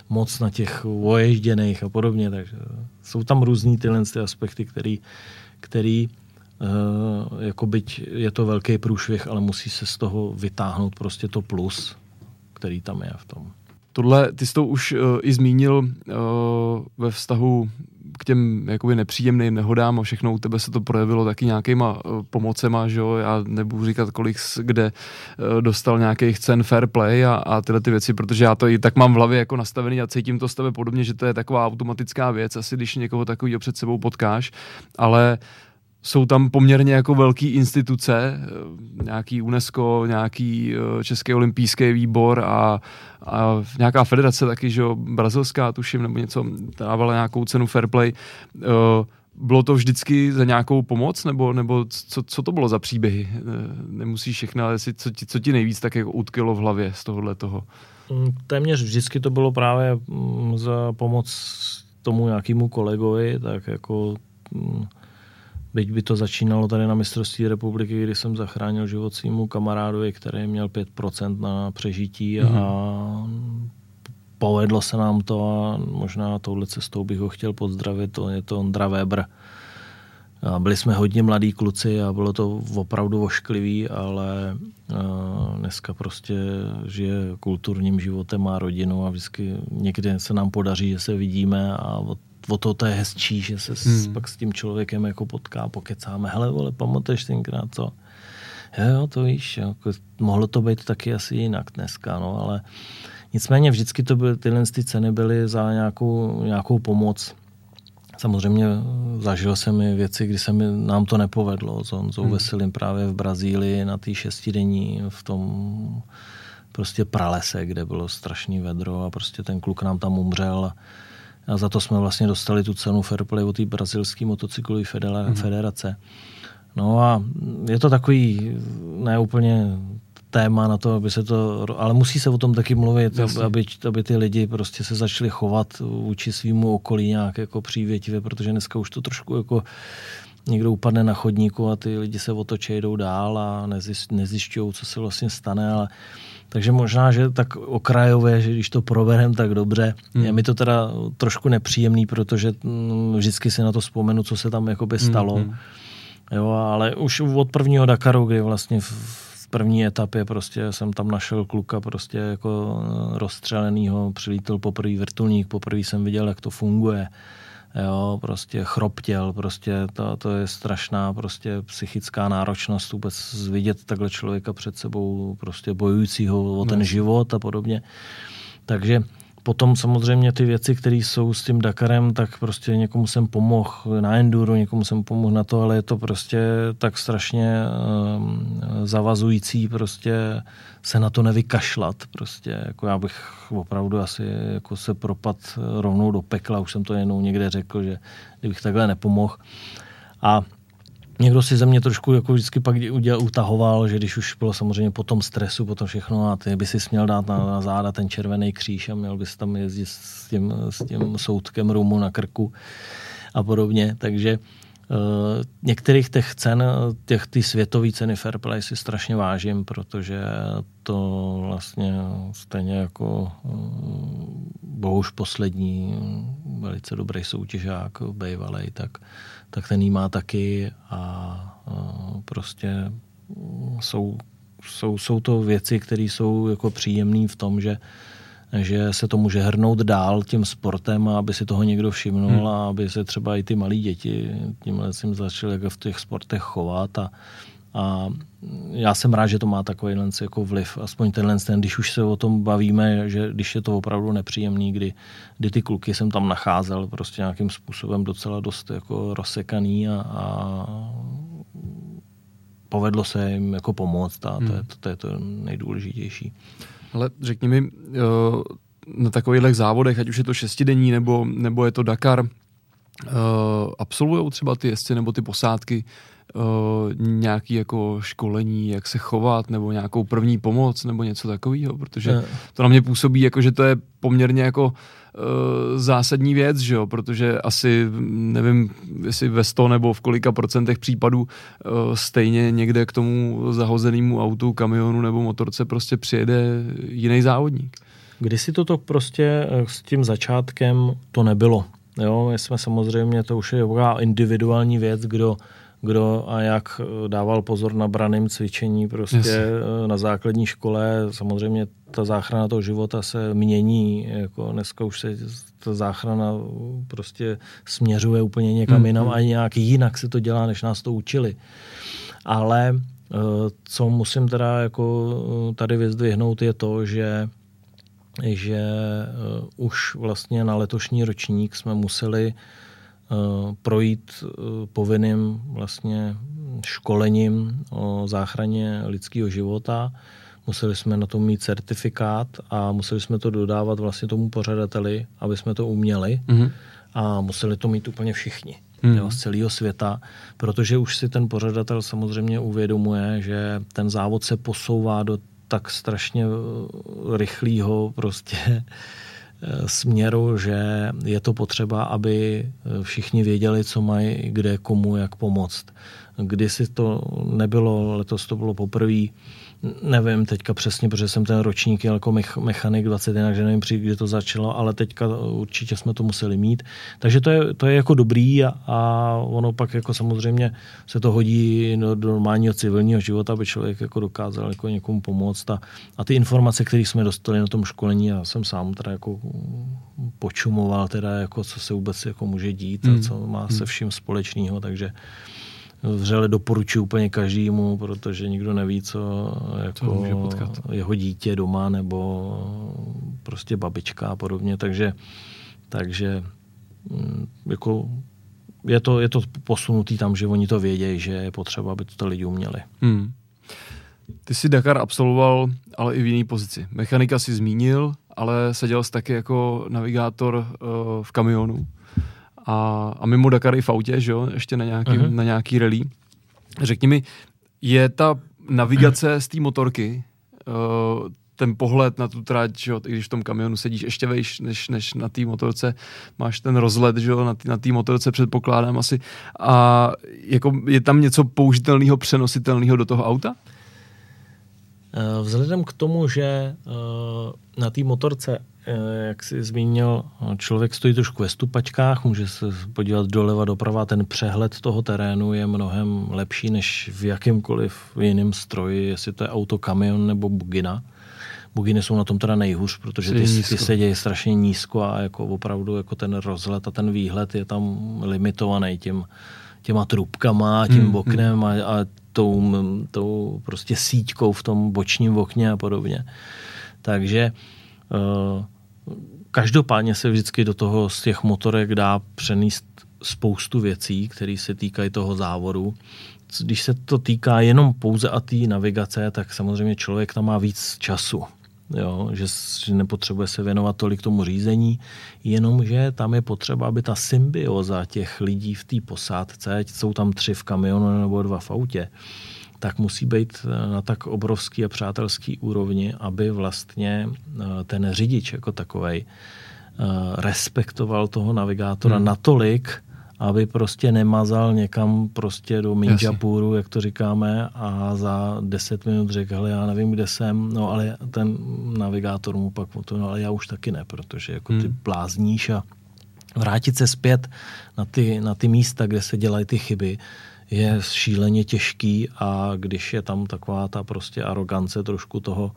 moc na těch oježděných a podobně. Takže jsou tam různý tyhle ty aspekty, který, který uh, jako byť je to velký průšvih, ale musí se z toho vytáhnout prostě to plus, který tam je v tom. Tohle, ty jsi to už uh, i zmínil uh, ve vztahu k těm jakoby nepříjemným nehodám a všechno u tebe se to projevilo taky nějakýma uh, pomocema, že jo, já nebudu říkat, kolik kde uh, dostal nějakých cen fair play a, a tyhle ty věci, protože já to i tak mám v hlavě jako nastavený a cítím to z tebe podobně, že to je taková automatická věc, asi když někoho takového před sebou potkáš, ale jsou tam poměrně jako velký instituce, eh, nějaký UNESCO, nějaký eh, Český olympijský výbor a, a nějaká federace taky, že jo, brazilská tuším, nebo něco, dávala nějakou cenu fair play. Eh, bylo to vždycky za nějakou pomoc, nebo, nebo co, co to bylo za příběhy? Nemusíš všechno, ale si, co, ti, co ti nejvíc tak jako utkilo v hlavě z tohohle toho? Mm, téměř vždycky to bylo právě mm, za pomoc tomu nějakému kolegovi, tak jako mm, Byť by to začínalo tady na mistrovství republiky, kdy jsem zachránil život svýmu kamarádovi, který měl 5% na přežití mm-hmm. a povedlo se nám to a možná touhle cestou bych ho chtěl pozdravit. To je to Ondra Weber. A byli jsme hodně mladí kluci a bylo to opravdu ošklivý, ale dneska prostě žije kulturním životem, má rodinu a vždycky někdy se nám podaří, že se vidíme a od o to, to je hezčí, že se hmm. pak s tím člověkem jako potká, pokecáme. Hele, vole, pamatuješ tenkrát to? Jo, to víš, jako, mohlo to být taky asi jinak dneska, no, ale nicméně vždycky to byly, tyhle ty ceny byly za nějakou, nějakou pomoc. Samozřejmě zažil jsem i věci, kdy se mi, nám to nepovedlo s Honzou hmm. Veselým právě v Brazílii na té šestidenní v tom prostě pralese, kde bylo strašný vedro a prostě ten kluk nám tam umřel a a za to jsme vlastně dostali tu cenu Fairplay od té brazilské motocyklové hmm. federace. No a je to takový neúplně téma na to, aby se to, ale musí se o tom taky mluvit, aby, aby ty lidi prostě se začali chovat vůči svýmu okolí nějak jako přívětivě, protože dneska už to trošku jako někdo upadne na chodníku a ty lidi se otočí, jdou dál a nezjišťují, co se vlastně stane, ale takže možná, že tak okrajové, že když to proberem tak dobře, hmm. je mi to teda trošku nepříjemný, protože mm, vždycky si na to vzpomenu, co se tam jakoby stalo. Hmm. Jo, ale už od prvního Dakaru, kdy vlastně v první etapě prostě jsem tam našel kluka prostě jako eh, rozstřelenýho, přilítl poprvé vrtulník, poprvé jsem viděl, jak to funguje jo, prostě chroptěl, prostě to, to je strašná prostě psychická náročnost vůbec vidět takhle člověka před sebou prostě bojujícího o ten no. život a podobně. Takže potom samozřejmě ty věci, které jsou s tím Dakarem, tak prostě někomu jsem pomohl na enduro, někomu jsem pomohl na to, ale je to prostě tak strašně um, zavazující prostě se na to nevykašlat. Prostě jako já bych opravdu asi jako se propad rovnou do pekla, už jsem to jenom někde řekl, že kdybych takhle nepomohl. A někdo si ze mě trošku jako vždycky pak udělal, utahoval, že když už bylo samozřejmě po tom stresu, po tom všechno a ty by si směl dát na, na záda ten červený kříž a měl bys tam jezdit s tím, s tím soudkem rumu na krku a podobně. Takže některých těch cen, těch ty světové ceny Fairplay si strašně vážím, protože to vlastně stejně jako uh, Bohuž poslední velice dobrý soutěžák bývalý, tak tak ten jí má taky a, prostě jsou, jsou, jsou to věci, které jsou jako příjemné v tom, že že se to může hrnout dál tím sportem aby si toho někdo všimnul hmm. a aby se třeba i ty malí děti tímhle tím začaly jako v těch sportech chovat a, a já jsem rád, že to má takový jako vliv, aspoň tenhle ten, když už se o tom bavíme, že když je to opravdu nepříjemný, kdy, kdy ty kluky jsem tam nacházel prostě nějakým způsobem docela dost jako rozsekaný a, a povedlo se jim jako pomoct a to, je, hmm. to, to je to nejdůležitější. Ale řekni mi, na takových závodech, ať už je to šestidenní nebo, nebo je to Dakar, absolvují třeba ty jezdci nebo ty posádky uh, nějaký jako školení, jak se chovat, nebo nějakou první pomoc, nebo něco takového, protože to na mě působí jako, že to je poměrně jako zásadní věc, že jo, protože asi nevím, jestli ve 100 nebo v kolika procentech případů uh, stejně někde k tomu zahozenému autu, kamionu nebo motorce prostě přijede jiný závodník. Kdysi toto prostě s tím začátkem to nebylo. Jo, my jsme samozřejmě, to už je individuální věc, kdo kdo a jak dával pozor na braným cvičení prostě yes. na základní škole. Samozřejmě ta záchrana toho života se mění, jako dneska už se ta záchrana prostě směřuje úplně někam mm, jinam a nějak jinak se to dělá, než nás to učili. Ale eh, co musím teda jako eh, tady vyzdvihnout je to, že že už vlastně na letošní ročník jsme museli projít uh, povinným vlastně školením o záchraně lidského života. Museli jsme na to mít certifikát a museli jsme to dodávat vlastně tomu pořadateli, aby jsme to uměli. Mm-hmm. A museli to mít úplně všichni mm. jo, z celého světa, protože už si ten pořadatel samozřejmě uvědomuje, že ten závod se posouvá do tak strašně eh, rychlého prostě eh, směru, že je to potřeba, aby všichni věděli, co mají, kde, komu, jak pomoct. Kdysi to nebylo, letos to bylo poprvé, nevím teďka přesně, protože jsem ten ročník jako mechanik 21, takže nevím, kdy to začalo, ale teďka určitě jsme to museli mít. Takže to je, to je jako dobrý a, a ono pak jako samozřejmě se to hodí do, do normálního civilního života, aby člověk jako dokázal jako někomu pomoct a, a ty informace, které jsme dostali na tom školení, já jsem sám teda jako počumoval teda jako co se vůbec jako může dít a hmm. co má se hmm. vším společného, takže vřele doporučuji úplně každému, protože nikdo neví, co, jako může potkat. jeho dítě doma nebo prostě babička a podobně, takže, takže mm, jako je to, je to posunutý tam, že oni to vědějí, že je potřeba, aby to lidi uměli. Hmm. Ty jsi Dakar absolvoval, ale i v jiné pozici. Mechanika si zmínil, ale seděl jsi taky jako navigátor uh, v kamionu a, a mimo Dakar i v autě, že jo, ještě na nějaký, uh-huh. na nějaký rally. Řekni mi, je ta navigace z té motorky, uh, ten pohled na tu trať, že jo, když v tom kamionu sedíš ještě vejš, než, než na té motorce, máš ten rozhled, že jo, na té motorce předpokládám asi. A jako je tam něco použitelného, přenositelného do toho auta? Eh, vzhledem k tomu, že eh, na té motorce Eh, jak jsi zmínil, člověk stojí trošku ve stupačkách, může se podívat doleva, doprava, ten přehled toho terénu je mnohem lepší než v jakýmkoliv jiném stroji, jestli to je auto, kamion nebo bugina. Buginy jsou na tom teda nejhůř, protože ty, ty se dějí strašně nízko a jako opravdu jako ten rozhled a ten výhled je tam limitovaný tím, těma trubkama, tím hmm, oknem hmm. a, a tou, tou prostě síťkou v tom bočním okně a podobně. Takže uh, Každopádně se vždycky do toho z těch motorek dá přenést spoustu věcí, které se týkají toho závodu. Když se to týká jenom pouze a té navigace, tak samozřejmě člověk tam má víc času. Jo, že, nepotřebuje se věnovat tolik tomu řízení, jenomže tam je potřeba, aby ta symbioza těch lidí v té posádce, ať jsou tam tři v kamionu nebo dva v autě, tak musí být eh, na tak obrovský a přátelský úrovni, aby vlastně eh, ten řidič jako takovej eh, respektoval toho navigátora hmm. natolik, aby prostě nemazal někam prostě do Minjapuru, jak to říkáme, a za deset minut řekl, hele, já nevím, kde jsem, no ale ten navigátor mu pak to, no ale já už taky ne, protože jako ty hmm. blázníš a vrátit se zpět na ty, na ty místa, kde se dělají ty chyby, je šíleně těžký a když je tam taková ta prostě arogance trošku toho,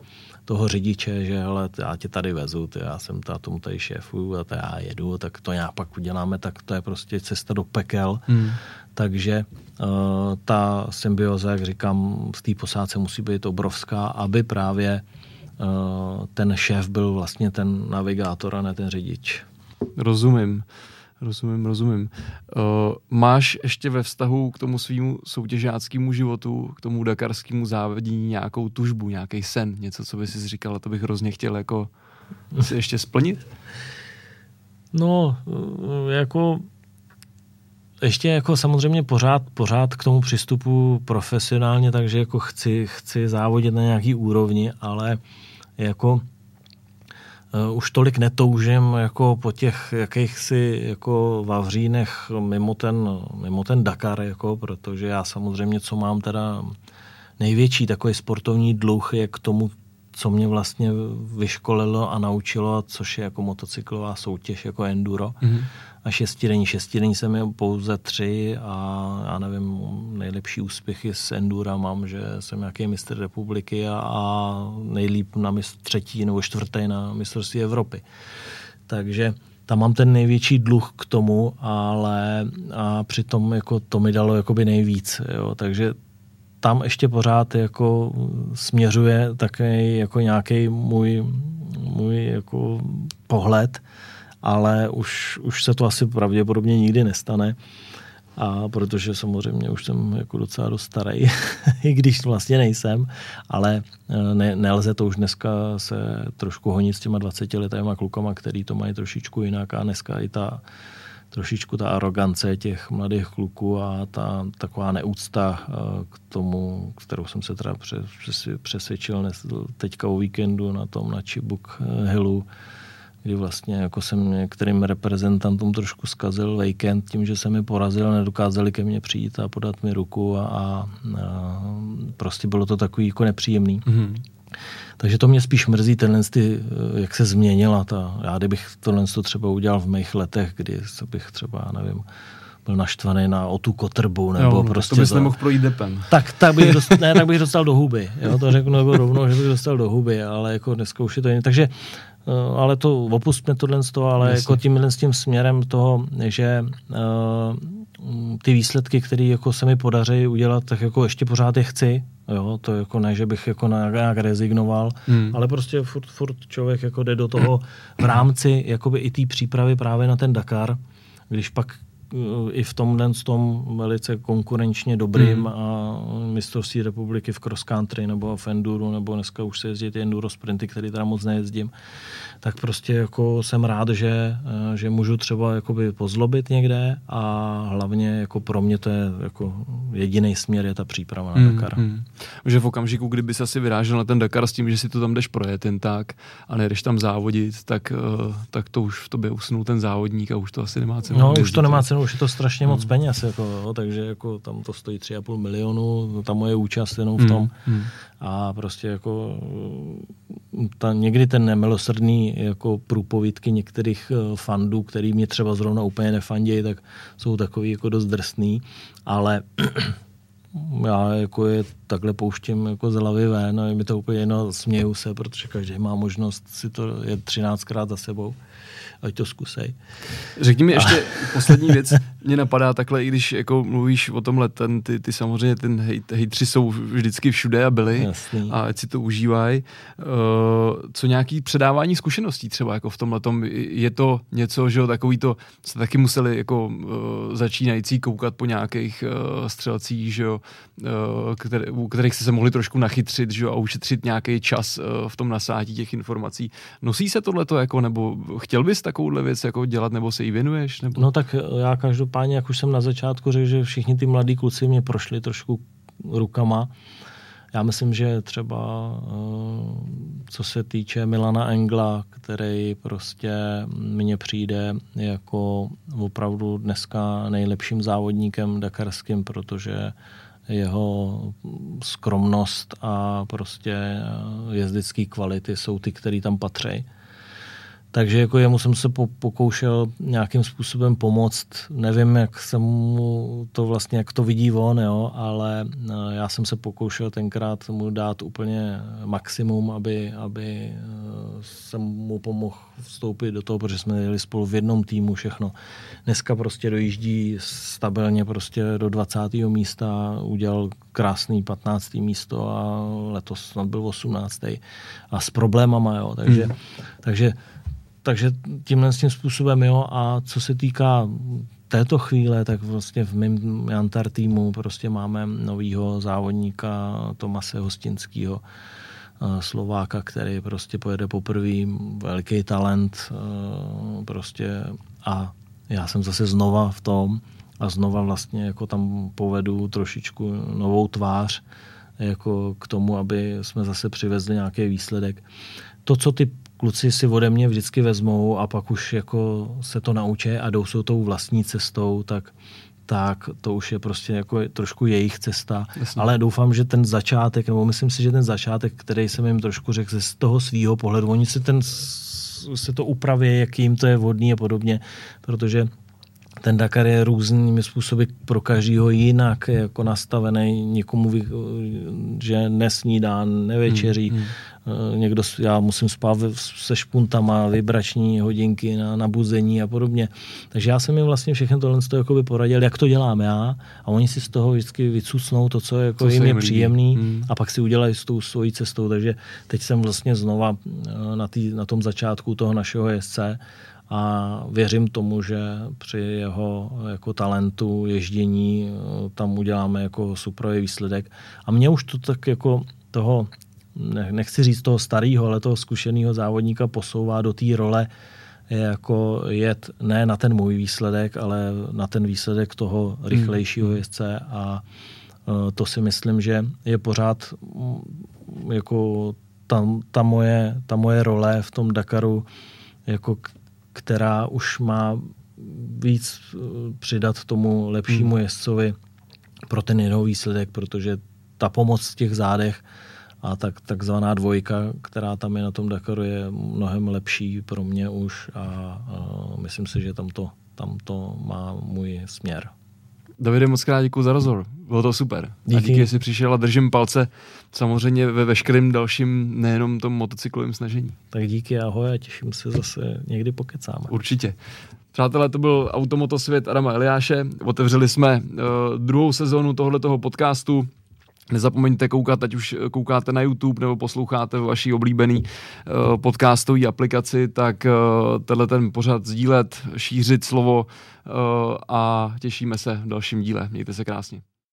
toho řidiče, že hele, já tě tady vezu, ty, já jsem ta, tomu tady šéfu a to já jedu, tak to nějak pak uděláme, tak to je prostě cesta do pekel. Hmm. Takže uh, ta symbioza, jak říkám, v té posádce musí být obrovská, aby právě uh, ten šéf byl vlastně ten navigátor a ne ten řidič. Rozumím. Rozumím, rozumím. Uh, máš ještě ve vztahu k tomu svýmu soutěžáckému životu, k tomu dakarskému závodění nějakou tužbu, nějaký sen, něco, co by si říkal, to bych hrozně chtěl jako si ještě splnit? No, eh, jako ještě jako samozřejmě pořád, pořád k tomu přistupu profesionálně, takže jako chci, chci závodit na nějaký úrovni, ale jako už tolik netoužím jako po těch jakýchsi jako vavřínech mimo ten, mimo ten Dakar, jako, protože já samozřejmě, co mám teda největší takový sportovní dluh je k tomu, co mě vlastně vyškolilo a naučilo, což je jako motocyklová soutěž, jako enduro. Mm-hmm. A šestidenní, šestidenní jsem měl pouze tři a já nevím, nejlepší úspěchy z endura mám, že jsem nějaký mistr republiky a, a nejlíp na mistr, třetí nebo čtvrtý na mistrovství Evropy. Takže tam mám ten největší dluh k tomu, ale a přitom jako to mi dalo jakoby nejvíc. Jo. Takže tam ještě pořád jako směřuje také jako nějaký můj, můj jako pohled, ale už, už se to asi pravděpodobně nikdy nestane. A protože samozřejmě už jsem jako docela dost starý, i když vlastně nejsem, ale eh, ne, nelze to už dneska se trošku honit s těma 20 letýma klukama, který to mají trošičku jinak a dneska i ta trošičku ta arogance těch mladých kluků a ta taková neúcta eh, k tomu, kterou jsem se teda přesvědčil teďka o víkendu na tom na Chibuk eh, Hillu, kdy vlastně jako jsem některým reprezentantům trošku zkazil víkend tím, že se mi porazil, nedokázali ke mně přijít a podat mi ruku a, a, a prostě bylo to takový jako nepříjemný. Mm-hmm. Takže to mě spíš mrzí, tenhle, ty, jak se změnila ta, já kdybych tohle to třeba udělal v mých letech, kdy bych třeba, nevím, byl naštvaný na o tu kotrbu, nebo jo, no, prostě... To bys to, nemohl projít depem. Tak, tak, bych dostal, ne, tak bych dostal do huby. Jo, to řeknu jako rovnou, že bych dostal do huby, ale jako dneska už je to jiné. Takže ale to opustme tohle z toho, ale Jasně. jako tím, s tím směrem toho, že uh, ty výsledky, které jako se mi podaří udělat, tak jako ještě pořád je chci. Jo, to jako ne, že bych jako nějak rezignoval, hmm. ale prostě furt, furt člověk jako jde do toho v rámci jakoby i té přípravy právě na ten Dakar, když pak i v tomhle tom velice konkurenčně dobrým mm. a mistrovství republiky v cross country nebo v enduro, nebo dneska už se jezdí ty enduro sprinty, který teda moc nejezdím, tak prostě jako jsem rád, že, že můžu třeba jakoby pozlobit někde a hlavně jako pro mě to je jako jediný směr je ta příprava na mm, Dakar. Mm. Že v okamžiku, kdyby se asi vyrážel na ten Dakar s tím, že si to tam jdeš projet jen tak a nejdeš tam závodit, tak, eh, tak to už v tobě usnul ten závodník a už to asi nemá cenu. No, už to nemá cenu, už je to strašně moc hmm. peněz, jako, jo, takže jako tam to stojí 3,5 milionu, ta moje účast jenom v hmm, tom. Hmm. A prostě jako ta, někdy ten nemilosrdný jako průpovídky některých uh, fandů, který mě třeba zrovna úplně nefandějí, tak jsou takový jako dost drsný, ale já jako je takhle pouštím jako z hlavy ven a je mi to úplně jedno, směju se, protože každý má možnost si to je 13krát za sebou ať to zkusej. Řekni mi ještě a... poslední věc, mě napadá takhle, i když jako mluvíš o tomhle, ten, ty, ty samozřejmě ten hejt, hejtři jsou vždycky všude a byli Jasný. a ať si to užívají. Uh, co nějaký předávání zkušeností třeba jako v tomhle tom, je to něco, že jo, takový to, jste taky museli jako uh, začínající koukat po nějakých uh, střelcích, že jo, uh, které, u kterých jste se mohli trošku nachytřit, že jo, a ušetřit nějaký čas uh, v tom nasátí těch informací. Nosí se tohleto jako, nebo chtěl bys takovouhle věc jako dělat, nebo se jí věnuješ? Nebo? No tak já každopádně, jak už jsem na začátku řekl, že všichni ty mladí kluci mě prošli trošku rukama. Já myslím, že třeba eh, co se týče Milana Engla, který prostě mně přijde jako opravdu dneska nejlepším závodníkem dakarským, protože jeho skromnost a prostě jezdické kvality jsou ty, které tam patří. Takže jako jemu jsem se pokoušel nějakým způsobem pomoct. Nevím, jak jsem mu to vlastně, jak to vidí on, jo, ale eh, já jsem se pokoušel tenkrát mu dát úplně maximum, aby, aby eh, jsem mu pomohl vstoupit do toho, protože jsme jeli spolu v jednom týmu všechno. Dneska prostě dojíždí stabilně prostě do 20. místa, udělal krásný 15. místo a letos snad byl 18. a s problémama, jo, takže, hmm. takže takže tímhle tím způsobem, jo. A co se týká této chvíle, tak vlastně v mém Jantar týmu prostě máme novýho závodníka Tomase Hostinského, eh, Slováka, který prostě pojede poprvé, velký talent eh, prostě a já jsem zase znova v tom a znova vlastně jako tam povedu trošičku novou tvář jako k tomu, aby jsme zase přivezli nějaký výsledek. To, co ty kluci si ode mě vždycky vezmou a pak už jako se to naučí a jdou sou tou vlastní cestou, tak, tak to už je prostě jako trošku jejich cesta. Jasně. Ale doufám, že ten začátek, nebo myslím si, že ten začátek, který jsem jim trošku řekl z toho svého pohledu, oni si ten se to upraví, jak jim to je vhodný a podobně, protože ten Dakar je různými způsoby pro každého jinak jako nastavený. Někomu, že nesnídá, nevečeří. Hmm, hmm. Někdo, já musím spát se špuntama, vibrační hodinky na, na buzení a podobně. Takže já jsem jim vlastně všechno tohle jako poradil, jak to dělám já a oni si z toho vždycky vycucnou to, co, jako jim je příjemný hmm. a pak si udělají s tou svojí cestou. Takže teď jsem vlastně znova eh, na, tý, na tom začátku toho našeho jezdce a věřím tomu, že při jeho jako talentu ježdění eh, tam uděláme jako super výsledek. A mě už to tak jako toho, nechci říct toho starého, ale toho zkušeného závodníka posouvá do té role jako jet ne na ten můj výsledek, ale na ten výsledek toho rychlejšího hmm. jezdce a eh, to si myslím, že je pořád mm, jako ta, ta, moje, ta moje role v tom Dakaru jako která už má víc eh, přidat tomu lepšímu hmm. jezdcovi pro ten jeho výsledek, protože ta pomoc v těch zádech a tak, takzvaná dvojka, která tam je na tom Dakaru, je mnohem lepší pro mě už a, a myslím si, že tam to, tam to má můj směr. Davide, moc krát děkuji za rozhovor. Bylo to super. Díky. A díky, že jsi přišel a držím palce samozřejmě ve veškerém dalším, nejenom tom motocyklovém snažení. Tak díky, ahoj a těším se zase někdy pokecáme. Určitě. Přátelé, to byl Automotosvět Adama Eliáše. Otevřeli jsme uh, druhou sezónu tohoto podcastu. Nezapomeňte koukat, ať už koukáte na YouTube nebo posloucháte vaší oblíbený uh, podcastové aplikaci, tak uh, tenhle ten pořád sdílet, šířit slovo uh, a těšíme se v dalším díle. Mějte se krásně.